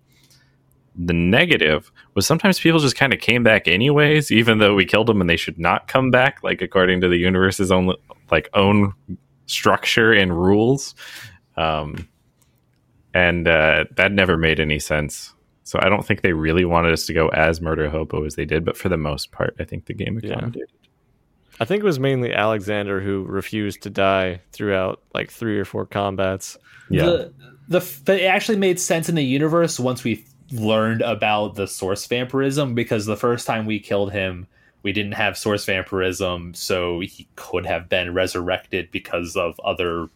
The negative was sometimes people just kind of came back anyways, even though we killed them and they should not come back, like according to the universe's own like own structure and rules. Um, and uh, that never made any sense. So I don't think they really wanted us to go as murder hobo as they did, but for the most part, I think the game Yeah. accommodated. I think it was mainly Alexander who refused to die throughout like three or four combats. Yeah. The, the but it actually made sense in the universe once we learned about the source vampirism because the first time we killed him, we didn't have source vampirism, so he could have been resurrected because of other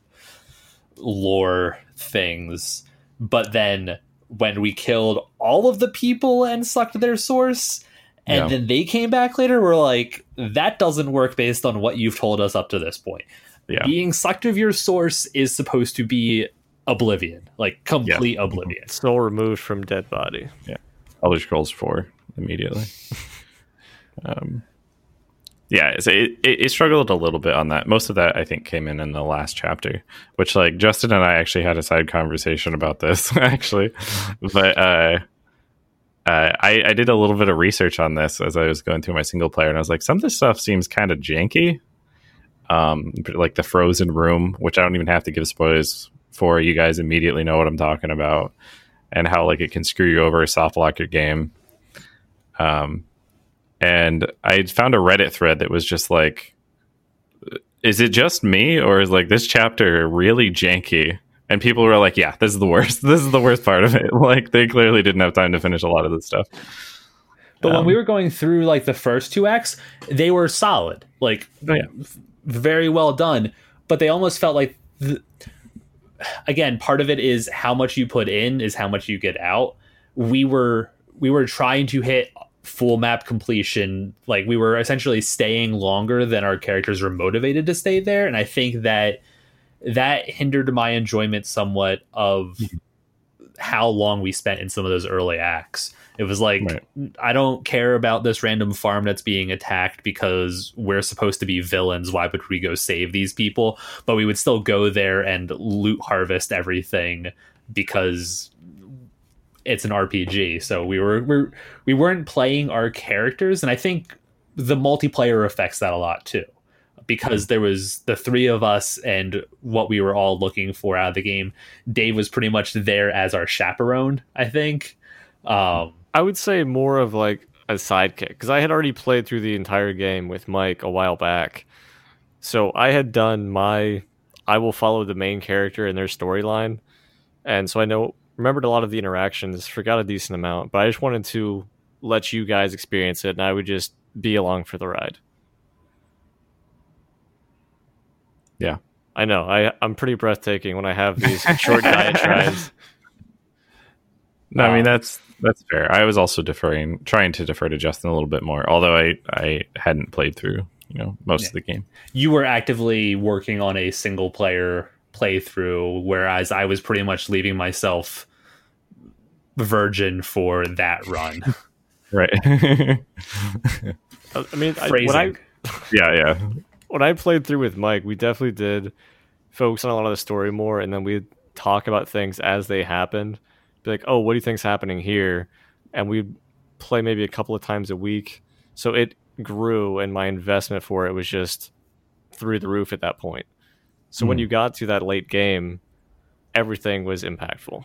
lore things. But then when we killed all of the people and sucked their source, and Yeah. then they came back later, we're like, that doesn't work based on what you've told us up to this point yeah. being sucked of your source is supposed to be oblivion, like complete oblivion. Soul removed from dead body. Yeah. Elder Scrolls 4 immediately. um, yeah, so it, it, it struggled a little bit on that. Most of that, I think, came in in the last chapter, which, like, Justin and I actually had a side conversation about this, actually. But uh, uh, I, I did a little bit of research on this as I was going through my single player, and I was like, some of this stuff seems kind of janky. Um, like the frozen room, which I don't even have to give spoilers for. You guys immediately know what I'm talking about and how like it can screw you over, soft lock your game. Um, and I found a Reddit thread that was just like, "Is it just me, or is like this chapter really janky?" And people were like, "Yeah, this is the worst. This is the worst part of it. Like they clearly didn't have time to finish a lot of this stuff." But when Um, we were going through like the first two acts, they were solid, like Oh, yeah. very well done. But they almost felt like, th- again, part of it is how much you put in is how much you get out. We were we were trying to hit full map completion. Like we were essentially staying longer than our characters were motivated to stay there. And i think that that hindered my enjoyment somewhat of mm-hmm. how long we spent in some of those early acts it was like Right. i don't care about this random farm that's being attacked because we're supposed to be villains why would we go save these people but we would still go there and loot harvest everything because it's an RPG. So we were we're, we weren't playing our characters, and I think the multiplayer affects that a lot too, because there was the three of us and what we were all looking for out of the game. Dave was pretty much there as our chaperone. I think. Um, I would say more of like a sidekick because I had already played through the entire game with Mike a while back. So I had done my I will follow the main character and their storyline. And so I know remembered a lot of the interactions, forgot a decent amount, but I just wanted to let you guys experience it and I would just be along for the ride. Yeah. I know. I I'm pretty breathtaking when I have these short diatribes. No, I mean that's that's fair. I was also deferring, trying to defer to Justin a little bit more, although I I hadn't played through you know most of the game. you were actively working on a single player playthrough, whereas I was pretty much leaving myself virgin for that run. Right. I I mean, I, when I yeah, yeah. when I played through with Mike, we definitely did focus on a lot of the story more, and then we'd talk about things as they happened. Be like, "Oh, what do you think's happening here?" And we'd play maybe a couple of times a week, so it grew, and my investment for it was just through the roof at that point. So when Hmm. you got to that late game, everything was impactful.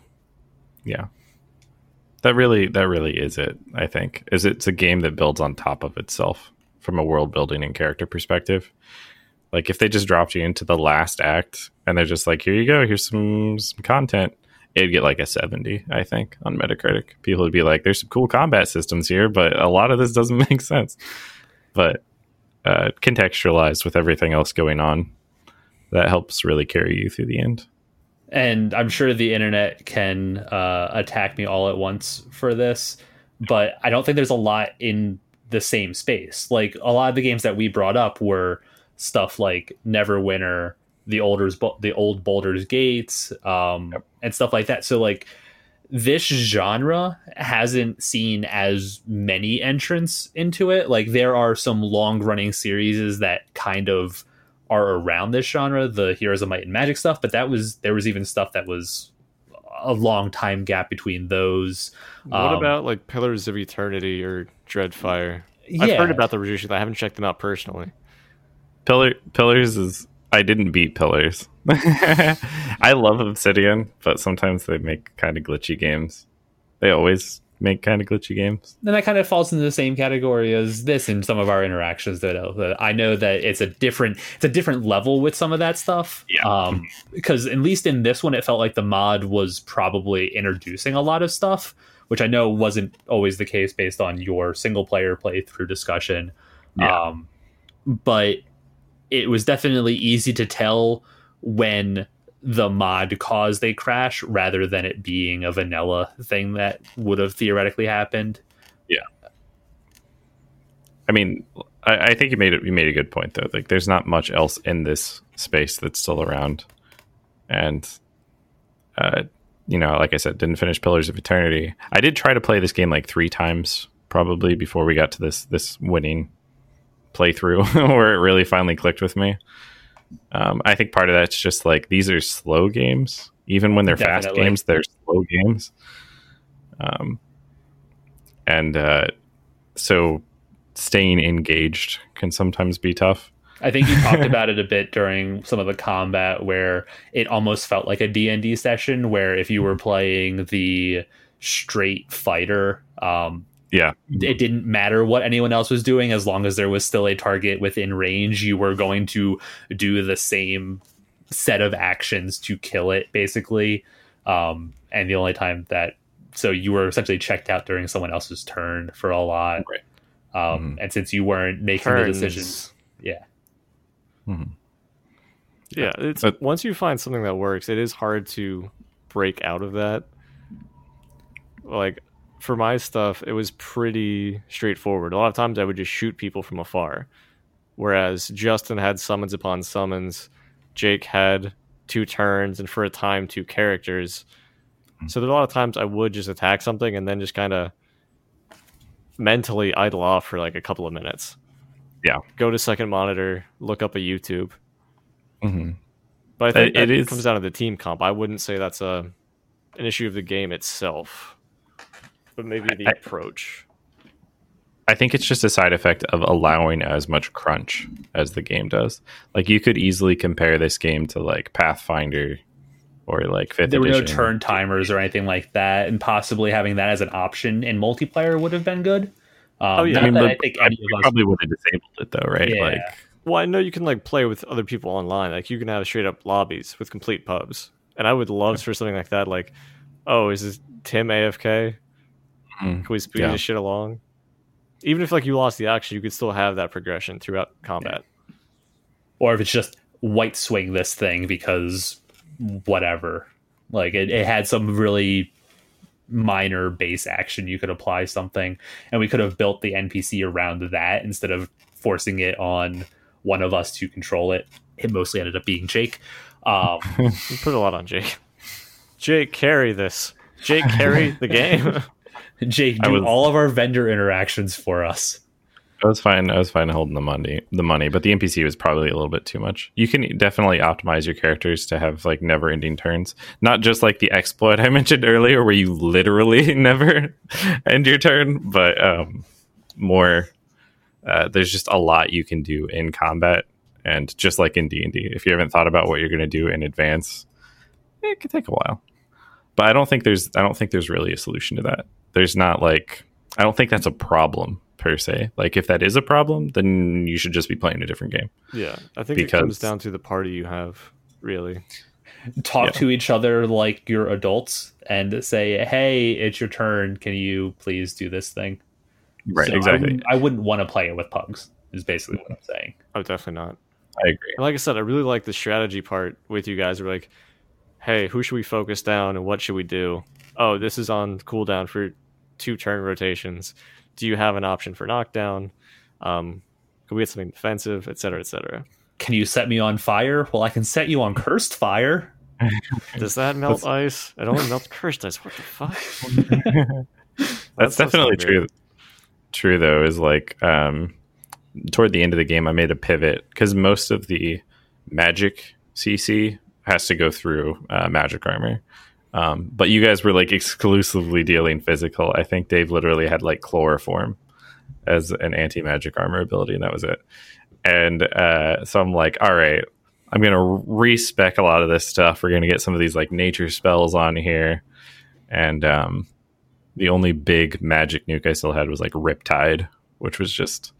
Yeah. That really that really is it, I think. Is it's a game that builds on top of itself from a world building and character perspective. Like if they just dropped you into the last act and they're just like, here you go, here's some some content, it'd get like a 70, I think, on Metacritic. People would be like, there's some cool combat systems here, but a lot of this doesn't make sense. But uh, contextualized with everything else going on, that helps really carry you through the end. and I'm sure the internet can uh, attack me all at once for this, but I don't think there's a lot in the same space. Like a lot of the games that we brought up were stuff like Neverwinter, the older's the old Baldur's Gates, um, and stuff like that. So like this genre hasn't seen as many entrants into it. Like there are some long running series that kind of are around this genre, the Heroes of Might and Magic stuff, but that was there was even stuff that was a long time gap between those. What Um, about like Pillars of Eternity or Deadfire? Yeah, I've heard about the reductions. I haven't checked them out personally. Pillar Pillars is I didn't beat Pillars. I love Obsidian, but sometimes they make kind of glitchy games. They always make kind of glitchy games. then that kind of falls into the same category as this in some of our interactions. That, uh, I know that it's a different it's a different level with some of that stuff. Yeah. Um, because at least in this one, it felt like the mod was probably introducing a lot of stuff, which I know wasn't always the case based on your single player playthrough discussion. Yeah. Um, but it was definitely easy to tell when the mod caused a crash rather than it being a vanilla thing that would have theoretically happened. Yeah. I mean, I, I think you made it. You made a good point though. Like, there's not much else in this space that's still around, and uh, you know, like I said, didn't finish Pillars of Eternity. I did try to play this game like three times probably before we got to this this winning playthrough where it really finally clicked with me. Um, I think part of that's just like these are slow games. Even when they're fast games, they're slow games. Um, and uh, so staying engaged can sometimes be tough. I think you talked about it a bit during some of the combat where it almost felt like a D&D session where if you were playing the straight fighter um, Yeah, it didn't matter what anyone else was doing as long as there was still a target within range you were going to do the same set of actions to kill it basically um, and the only time that so you were essentially checked out during someone else's turn for a lot Right. um, Mhm. and since you weren't making the Turns. decisions yeah Yeah, it's But- once you find something that works, it is hard to break out of that. Like for my stuff, it was pretty straightforward. A lot of times I would just shoot people from afar. Whereas Justin had summons upon summons, Jake had two turns and for a time two characters. So there's a lot of times I would just attack something and then just kind of mentally idle off for like a couple of minutes. Yeah. Go to second monitor, look up a YouTube. hmm But I think It- it is- comes down to the team comp. I wouldn't say that's a an issue of the game itself, but maybe the I- approach. I think it's just a side effect of allowing as much crunch as the game does. Like you could easily compare this game to like Pathfinder or like Fifth there were no turn timers or anything like that and possibly having that as an option in multiplayer would have been good um, Oh, yeah. I mean, that I think I any us probably would have disabled it though, right? Yeah. Like, Well, I know you can like play with other people online. Like you can have straight up lobbies with complete pubs, and I would love for something like that. Like, oh, is this Tim AFK? Mm, Can we speed Yeah. this shit along? Even if like you lost the action, you could still have that progression throughout combat. or if it's just white swing this thing because whatever like it, it had some really minor base action you could apply something and we could have built the npc around that instead of forcing it on one of us to control it it mostly ended up being jake um, You put a lot on Jake. Jake, carry this. Jake, carry the game. Jake do was- all of our vendor interactions for us I was fine. I was fine holding the money, the money, but the NPC was probably a little bit too much. You can definitely optimize your characters to have like never-ending turns, not just like the exploit I mentioned earlier, where you literally never end your turn, but um, more. Uh, there's just a lot you can do in combat, And just like in D and D, if you haven't thought about what you're going to do in advance, it could take a while. But I don't think there's I don't think there's really a solution to that. There's not like I don't think that's a problem per se. Like if that is a problem, then you should just be playing a different game. Yeah, I think it Because- comes down to the party you have, really. Talk Yeah. to each other like you're adults and say, "Hey, it's your turn. Can you please do this thing?" Right, So I exactly. wouldn't, I wouldn't want to play it with pugs. Is basically what I'm saying. Oh, definitely not. I agree. And like I said, I really like the strategy part with you guys. We're like, hey, who should we focus down and what should we do? Oh, this is on cooldown for two turn rotations. Do you have an option for knockdown? Um, can we get something defensive, et cetera, et cetera? Can you set me on fire? Well, I can set you on cursed fire. Does that melt That's- ice? It only melts cursed ice. What the fuck? That's so definitely weird. true. True though is like um, toward the end of the game, I made a pivot because most of the magic CC has to go through uh, magic armor. Um, but you guys were like exclusively dealing physical. I think Dave literally had like chloroform as an anti magic armor ability, and that was it. And uh, so I'm like, all right, I'm gonna respec a lot of this stuff. We're gonna get some of these like nature spells on here, and um, the only big magic nuke I still had was like Riptide, which was just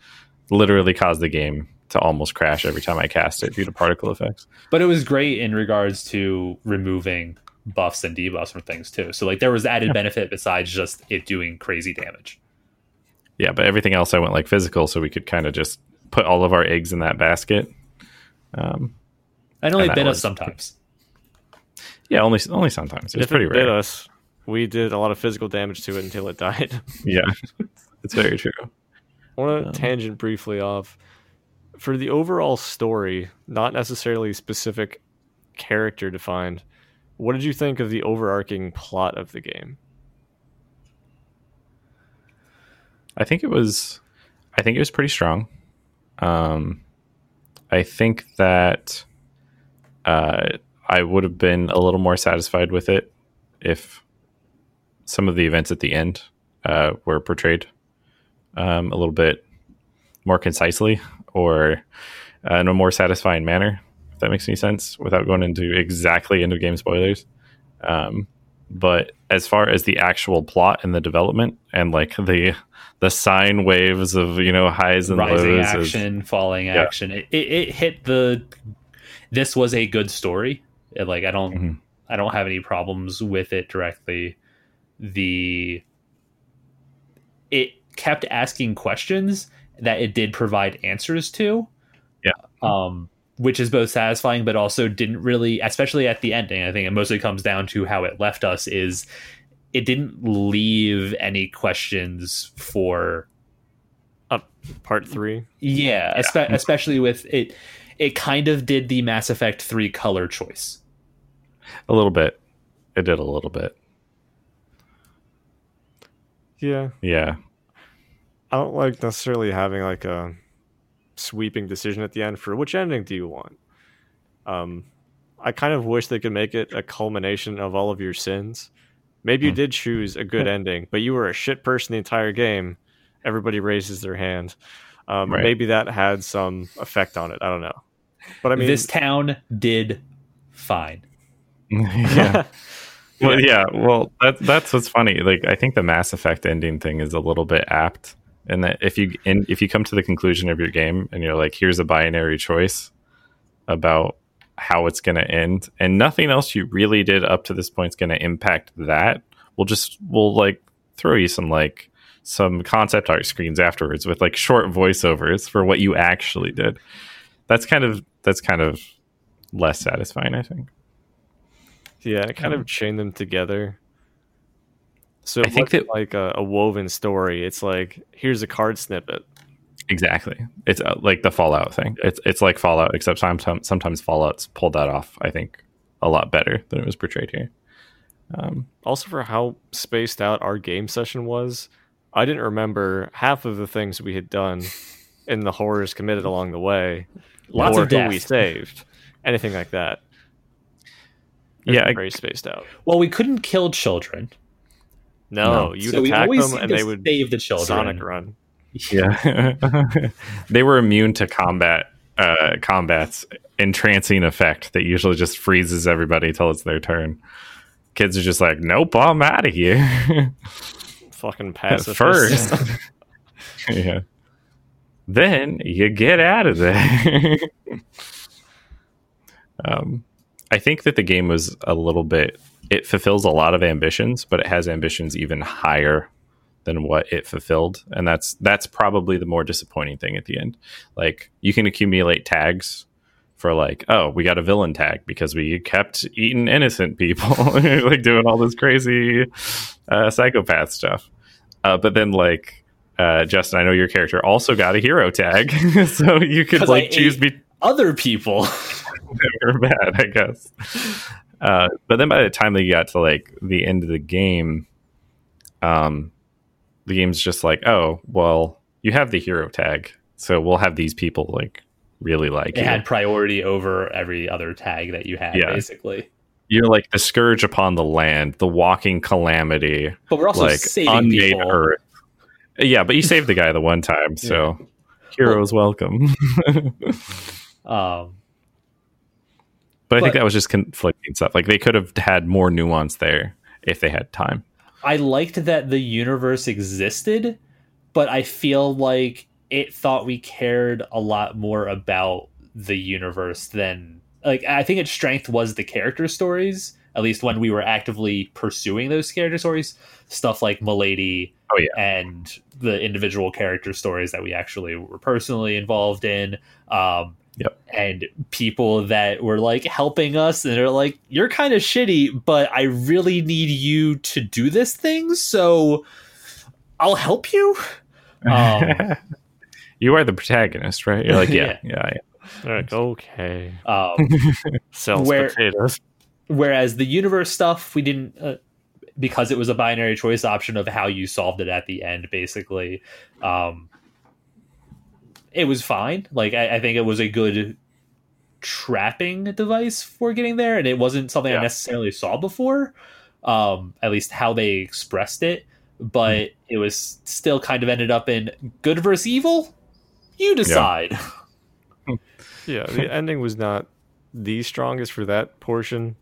literally caused the game to almost crash every time I cast it due to particle effects. But it was great in regards to removing buffs and debuffs from things too. So like there was added benefit besides just it doing crazy damage. Yeah, but everything else I went like physical, so we could kind of just put all of our eggs in that basket. Um, And only And that bit us sometimes. yeah, only only sometimes. It's if pretty it bit rare. us, we did a lot of physical damage to it until it died. Yeah, it's very true. I want to Um, tangent briefly off for the overall story, not necessarily specific character defined. What did you think of the overarching plot of the game? I think it was I think it was pretty strong. Um, I think that uh, I would have been a little more satisfied with it if some of the events at the end uh, were portrayed um, a little bit more concisely or uh, in a more satisfying manner. That makes any sense, without going into exactly end of game spoilers. Um, but as far as the actual plot and the development and like the the sine waves of you know highs and Rising lows is- action, falling Yeah. action. It, it, it hit the this was a good story. It, like I don't Mhm. I don't have any problems with it directly. The it kept asking questions that it did provide answers to. Yeah. Um which is both satisfying but also didn't really especially at the ending. I think it mostly comes down to how it left us is it didn't leave any questions for Part three. yeah, espe- especially with it it kind of did the Mass Effect 3 color choice. a little bit. It did a little bit. Yeah, Yeah, I don't like necessarily having like a sweeping decision at the end for which ending do you want. Um, I kind of wish they could make it a culmination of all of your sins. Maybe you Hmm. did choose a good ending, but you were a shit person the entire game. Everybody raises their hand. Um, Right. Maybe that had some effect on it. I don't know. But I mean, this town did fine. yeah. Well, yeah. Well, that, that's what's funny. Like, I think the Mass Effect ending thing is a little bit apt, and that if you in, if you come to the conclusion of your game and you're like, here's a binary choice about how it's going to end, and nothing else you really did up to this point is going to impact that. We'll just we'll like throw you some like some concept art screens afterwards with like short voiceovers for what you actually did. That's kind of that's kind of less satisfying, I think. yeah, kind of chain them together. So I it think that- like a, a woven story. It's like here's a card snippet. Exactly. It's uh, like the Fallout thing. It's it's like Fallout, except sometimes sometimes Fallout's pulled that off. I think a lot better than it was portrayed here. Um, also for how spaced out our game session was i didn't remember half of the things we had done in the horrors committed along the way Lots or of who death. we saved anything like that yeah, I- very spaced out Well, we couldn't kill children. No, No. you'd so attack them and they would save the children. sonic run yeah. they were immune to combat uh, combats entrancing effect that usually just freezes everybody till it's their turn. Kids are just like, nope, I'm out of here. Fucking passive. First. yeah. Then you get out of there. um, I think that the game was a little bit. It fulfills a lot of ambitions, but it has ambitions even higher than what it fulfilled, and that's that's probably the more disappointing thing at the end. Like you can accumulate tags for like, oh, we got a villain tag because we kept eating innocent people, like doing all this crazy uh, psychopath stuff. Uh, but then like uh, Justin, I know your character also got a hero tag, so you could like I choose be Other people. or bad, I guess. Uh, but then by the time they got to like the end of the game, um, the game's just like, oh, well, you have the hero tag, so we'll have these people like really like It you. had priority over every other tag that you had, Yeah. basically. You're like the scourge upon the land, the walking calamity, But we're also like saving people. earth. Yeah, but you saved the guy the one time, so heroes welcome. Um, But I think that was just conflicting stuff. Like they could have had more nuance there if they had time. I liked that the universe existed, but I feel like it thought we cared a lot more about the universe than like I think its strength was the character stories, at least when we were actively pursuing those character stories, stuff like Malady Oh, yeah. and the individual character stories that we actually were personally involved in. Um Yep. and people that were like helping us and they're like you're kind of shitty but i really need you to do this thing so i'll help you Um, you are the protagonist, right? You're like, yeah, yeah, yeah. They're like, okay, um, sells Where- potatoes. whereas the universe stuff we didn't uh, because it was a binary choice option of how you solved it at the end basically um, it was fine. Like I, I think it was a good trapping device for getting there and it wasn't something i necessarily saw before um, at least how they expressed it but it was still kind of ended up in good versus evil. You decide. Yeah, the ending was not the strongest for that portion,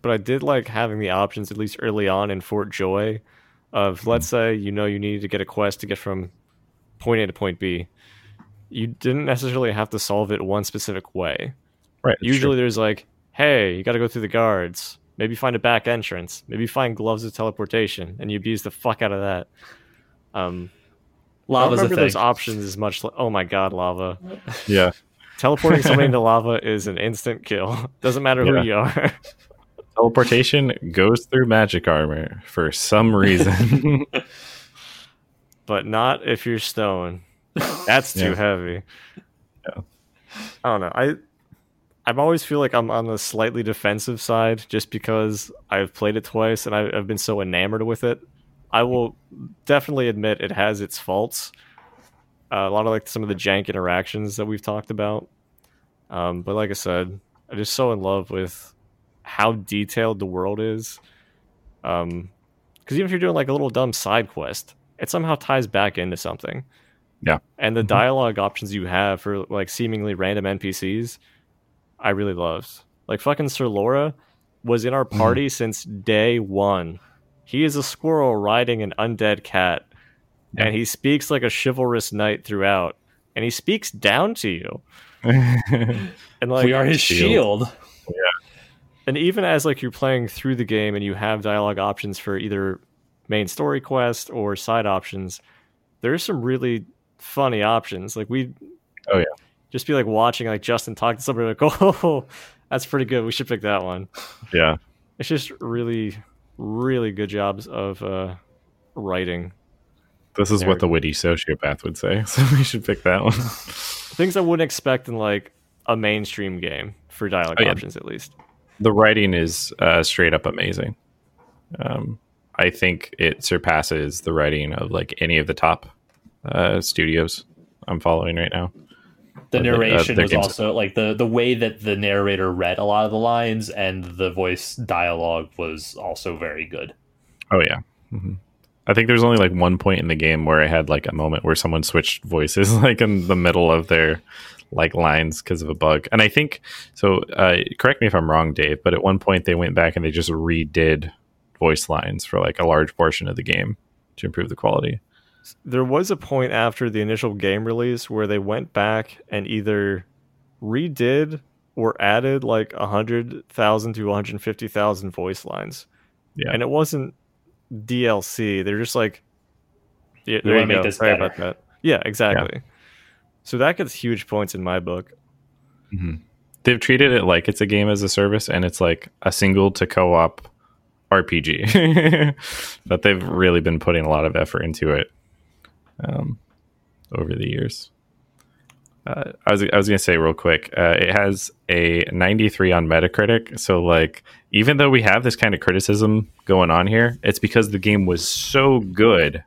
but I did like having the options at least early on in Fort Joy of let's say you know you needed to get a quest to get from point A to point B. You didn't necessarily have to solve it one specific way. Right. Usually true. there's like, hey, you got to go through the guards. Maybe find a back entrance. Maybe find gloves of teleportation, and you abuse the fuck out of that. Um, I don't a remember thing those options as much. Like, oh my god, lava! yeah. Teleporting somebody into lava is an instant kill. Doesn't matter Yeah. who you are. Teleportation goes through magic armor for some reason. but not if you're stone. That's too Yeah. heavy. Yeah. I don't know. I I've always feel like I'm on the slightly defensive side just because I've played it twice and I, I've been so enamored with it. I will definitely admit it has its faults. Uh, a lot of like some of the jank interactions that we've talked about. Um, but like I said, I'm just so in love with how detailed the world is. Um, because even if you're doing like a little dumb side quest, it somehow ties back into something. Yeah. And the Mhm. dialogue options you have for like seemingly random NPCs, I really loved. Like fucking Sir Lora was in our party since day one. He is a squirrel riding an undead cat, and he speaks like a chivalrous knight throughout. And he speaks down to you, and like we are his shield. shield and even as like you're playing through the game and you have dialogue options for either main story quest or side options there's some really funny options like we Oh, yeah. just be like watching like justin talk to somebody like oh that's pretty good we should pick that one yeah. it's just really really good jobs of uh writing This is There. what the witty sociopath would say. So we should pick that one. things i wouldn't expect in like a mainstream game for dialogue Oh, yeah. options at least the writing is uh, straight up amazing. Um, I think it surpasses the writing of like any of the top uh, studios I'm following right now. the Or uh, narration was also like the the way that the narrator read a lot of the lines and the voice dialogue was also very good Oh yeah, Mm-hmm. I think there's only like one point in the game where I had like a moment where someone switched voices like in the middle of their like lines because of a bug. And I think so. Uh, correct me if I'm wrong, Dave, but at one point they went back and they just redid voice lines for like a large portion of the game to improve the quality. There was a point after the initial game release where they went back and either redid or added like a hundred thousand to one hundred fifty thousand voice lines. Yeah. and it wasn't DLC. They're just like, yeah, there you make go. this Sorry better. about that. Yeah, exactly. So that gets huge points in my book. Mm-hmm. They've treated it like it's a game as a service and it's like a single to co-op RPG. but they've really been putting a lot of effort into it um, over the years. Uh, I was I was gonna say real quick. Uh, it has a 93 on Metacritic. So like, even though we have this kind of criticism going on here, it's because the game was so good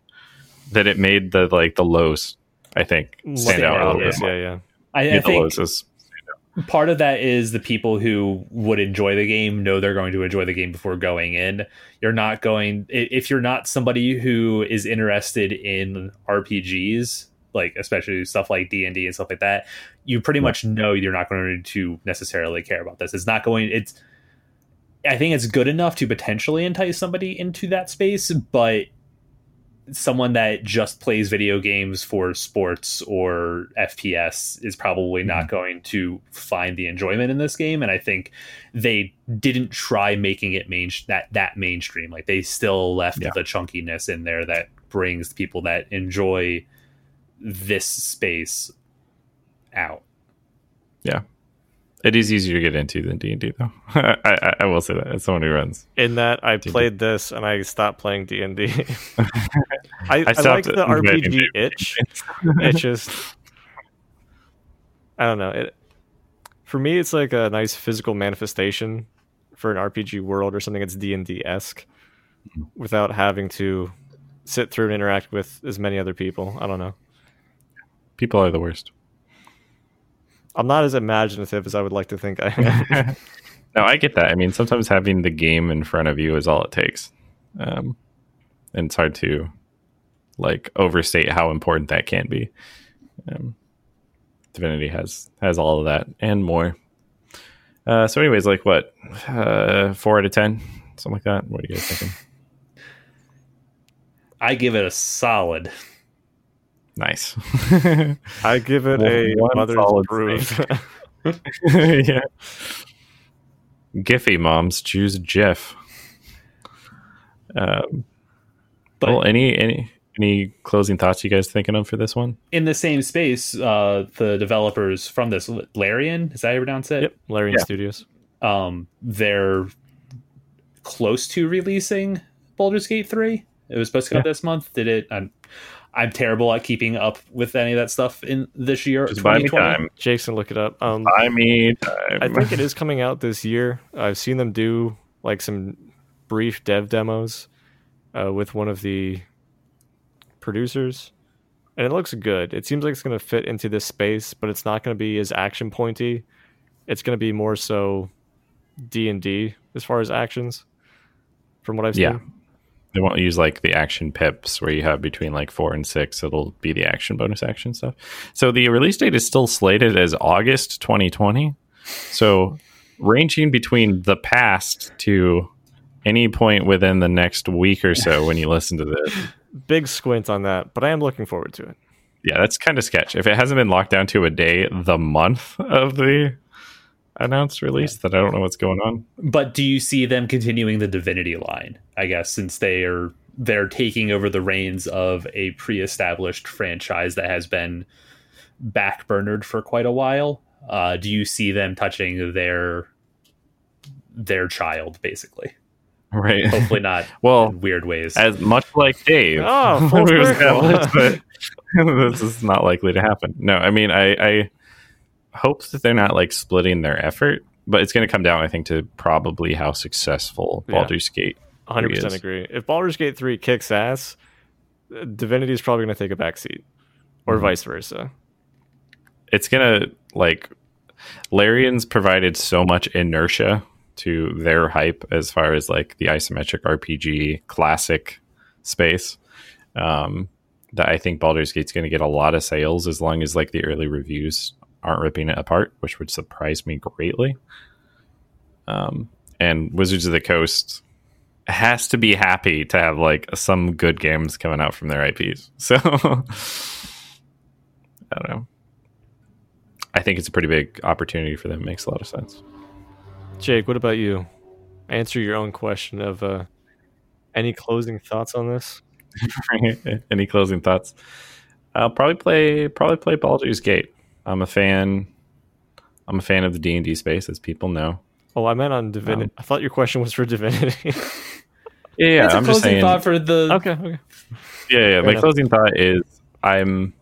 that it made the like the lows. I think stand Stand out a little yeah, bit. more. yeah, yeah. I, I think lows is- part of that is the people who would enjoy the game know they're going to enjoy the game before going in. You're not going if you're not somebody who is interested in RPGs, like especially stuff like D and D and stuff like that. You pretty much know you're not going to necessarily care about this. It's not going. It's. I think it's good enough to potentially entice somebody into that space, but someone that just plays video games for sports or FPS is probably not mm-hmm. going to find the enjoyment in this game. And I think they didn't try making it main that that mainstream. Like they still left Yeah. the chunkiness in there that brings people that enjoy this space out. It is easier to get into than D and D, though. I, I, I will say that as someone who runs. In that I D&D. played this and I stopped playing D and D. I I like the RPG itch. It's just I don't know. It for me it's like a nice physical manifestation for an RPG world or something that's D and D esque without having to sit through and interact with as many other people. I don't know. People are the worst. I'm not as imaginative as I would like to think I am. No, I get that. I mean, sometimes having the game in front of you is all it takes, um, and it's hard to like overstate how important that can be. Um, Divinity has has all of that and more. Uh, so, anyways, like what, uh, four out of ten, something like that. What are you guys thinking? I give it a solid. Nice. I give it One- a one mother's solid proof. yeah. Giphy moms choose Jeff. Um, But well, any any any closing thoughts you guys thinking of for this one? in the same space, uh, the developers from this Larian, is that how you pronounce it? yep, Larian Yeah. Studios. um, they're close to releasing Baldur's Gate 3. It was supposed to come out this month. Did it? I'm, I'm terrible at keeping up with any of that stuff in this year. Just buy me time. Jason, look it up. Um, Buy me time. I think it is coming out this year. I've seen them do like some brief dev demos uh, with one of the producers, and it looks good. It seems like it's going to fit into this space, but it's not going to be as action pointy. It's going to be more so D and D as far as actions, from what I've seen. Yeah. They won't use like the action pips where you have between like four and six. It'll be the action bonus action stuff. So the release date is still slated as August 2020. So ranging between the past to any point within the next week or so when you listen to this. Big squint on that, but I am looking forward to it. Yeah, that's kind of sketch. If it hasn't been locked down to a day, the month of the announced release, that I don't know what's going on. But do you see them continuing the Divinity line? I guess since they are they're taking over the reins of a pre-established franchise that has been backburnered for quite a while. Uh, do you see them touching their their child, basically? Right. Hopefully not Well, in weird ways. as much like Dave. Oh, full we've circle. established that this is not likely to happen. No, I mean, I, I hope that they're not like splitting their effort, but it's going to come down, I think, to probably how successful Yeah. Baldur's Gate. 100% agree. If Baldur's Gate 3 kicks ass, Divinity is probably going to take a backseat, or Mhm. vice versa. It's going to like Larian's provided so much inertia to their hype as far as like the isometric RPG classic space. Um, that I think Baldur's Gate's going to get a lot of sales as long as like the early reviews aren't ripping it apart, which would surprise me greatly. Um, and Wizards of the Coast has to be happy to have like some good games coming out from their IPs. So I don't know. I think it's a pretty big opportunity for them. It makes a lot of sense. Jake, what about you? Answer your own question of uh, any closing thoughts on this? Any closing thoughts? I'll probably play probably play Baldur's Gate. I'm a fan. I'm a fan of the D and D space, as people know. Oh, I meant on Divinity. I thought your question was for Divinity. Yeah, yeah. That's a I'm just closing saying. thought for the. okay, okay. Yeah, yeah. My enough. closing thought is I'm.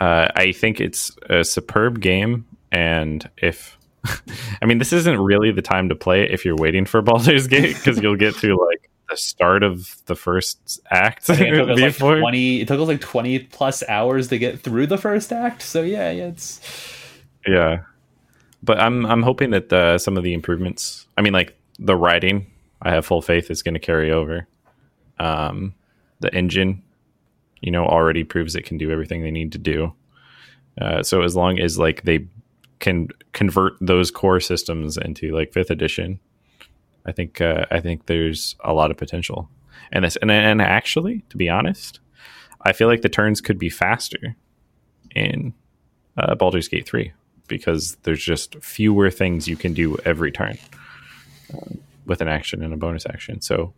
Uh, I think it's a superb game, and if I mean this isn't really the time to play it if you're waiting for Baldur's Gate because you'll get through like the start of the first act I think it took us like twenty. It took us like twenty plus hours to get through the first act. So yeah, yeah, it's Yeah, but I'm I'm hoping that uh, some of the improvements. I mean, like the writing, I have full faith is going to carry over. Um, the engine, you know, already proves it can do everything they need to do. Uh, so as long as like they can convert those core systems into like fifth edition, I think uh, I think there's a lot of potential. And this and and actually, to be honest, I feel like the turns could be faster in uh, Baldur's Gate three because there's just fewer things you can do every turn um, with an action and a bonus action. So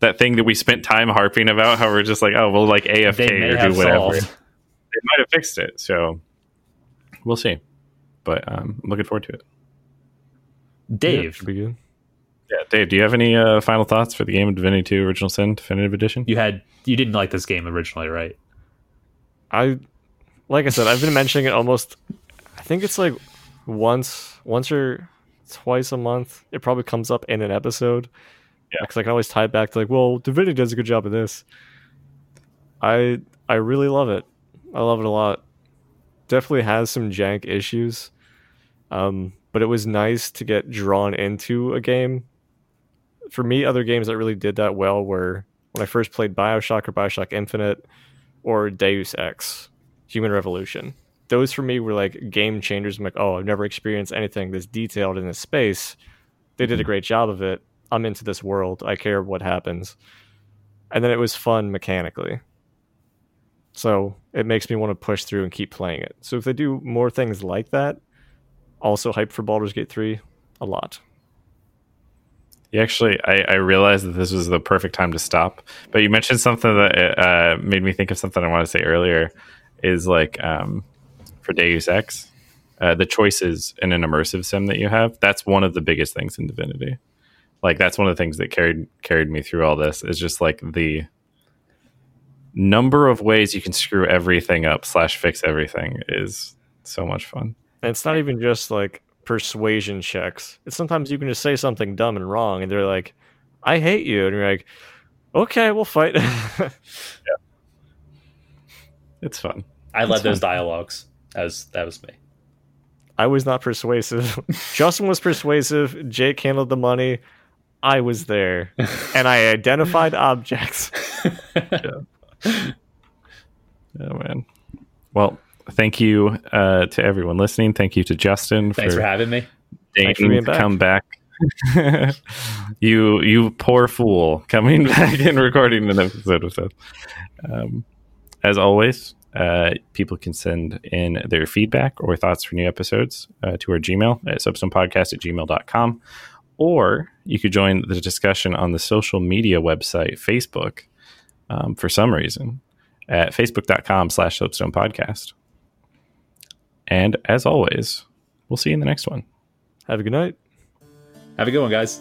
that thing that we spent time harping about, how we're just like, oh, we'll like AFK they or do whatever. solved. They might have fixed it, so we'll see. But um, I'm looking forward to it. Dave. should be good. Yeah, Dave, do you have any uh, final thoughts for the game of Divinity 2 Original Sin Definitive Edition? you had you didn't like this game originally, right? I, like I said, I've been mentioning it almost. I think it's like once, once or twice a month. It probably comes up in an episode. Yeah. because I can always tie it back to like, well, Divinity does a good job of this. I I really love it. I love it a lot. Definitely has some jank issues, um, but it was nice to get drawn into a game. For me, other games that really did that well were when I first played Bioshock or Bioshock Infinite or Deus Ex, Human Revolution. Those for me were like game changers. I'm like, oh, I've never experienced anything this detailed in this space. They did a mm-hmm. great job of it. I'm into this world. I care what happens. And then it was fun mechanically. So it makes me want to push through and keep playing it. So if they do more things like that, also hype for Baldur's Gate 3 a lot. You actually, I, I realized that this was the perfect time to stop. But you mentioned something that uh, made me think of something I wanted to say earlier. Is like um, for Deus Ex, uh, the choices in an immersive sim that you have. That's one of the biggest things in Divinity. Like that's one of the things that carried carried me through all this. Is just like the number of ways you can screw everything up slash fix everything is so much fun. And it's not even just like persuasion checks. It's sometimes you can just say something dumb and wrong, and they're like, I hate you. And you're like, okay, we'll fight. yeah. It's fun. I led those dialogues. That was that was me. I was not persuasive. Justin was persuasive. Jake handled the money. I was there. and I identified objects. Oh man. Well, thank you uh, to everyone listening. Thank you to Justin Thanks for having me. Thanks for deigning being back. come back. you you poor fool coming back and recording an episode with us. Um, as always, uh, people can send in their feedback or thoughts for new episodes uh, to our Gmail at soapstonepodcast at gmail.com. Or you could join the discussion on the social media website, Facebook, um, for some reason, at facebook.com slash soapstone podcast. And as always, we'll see you in the next one. Have a good night. Have a good one, guys.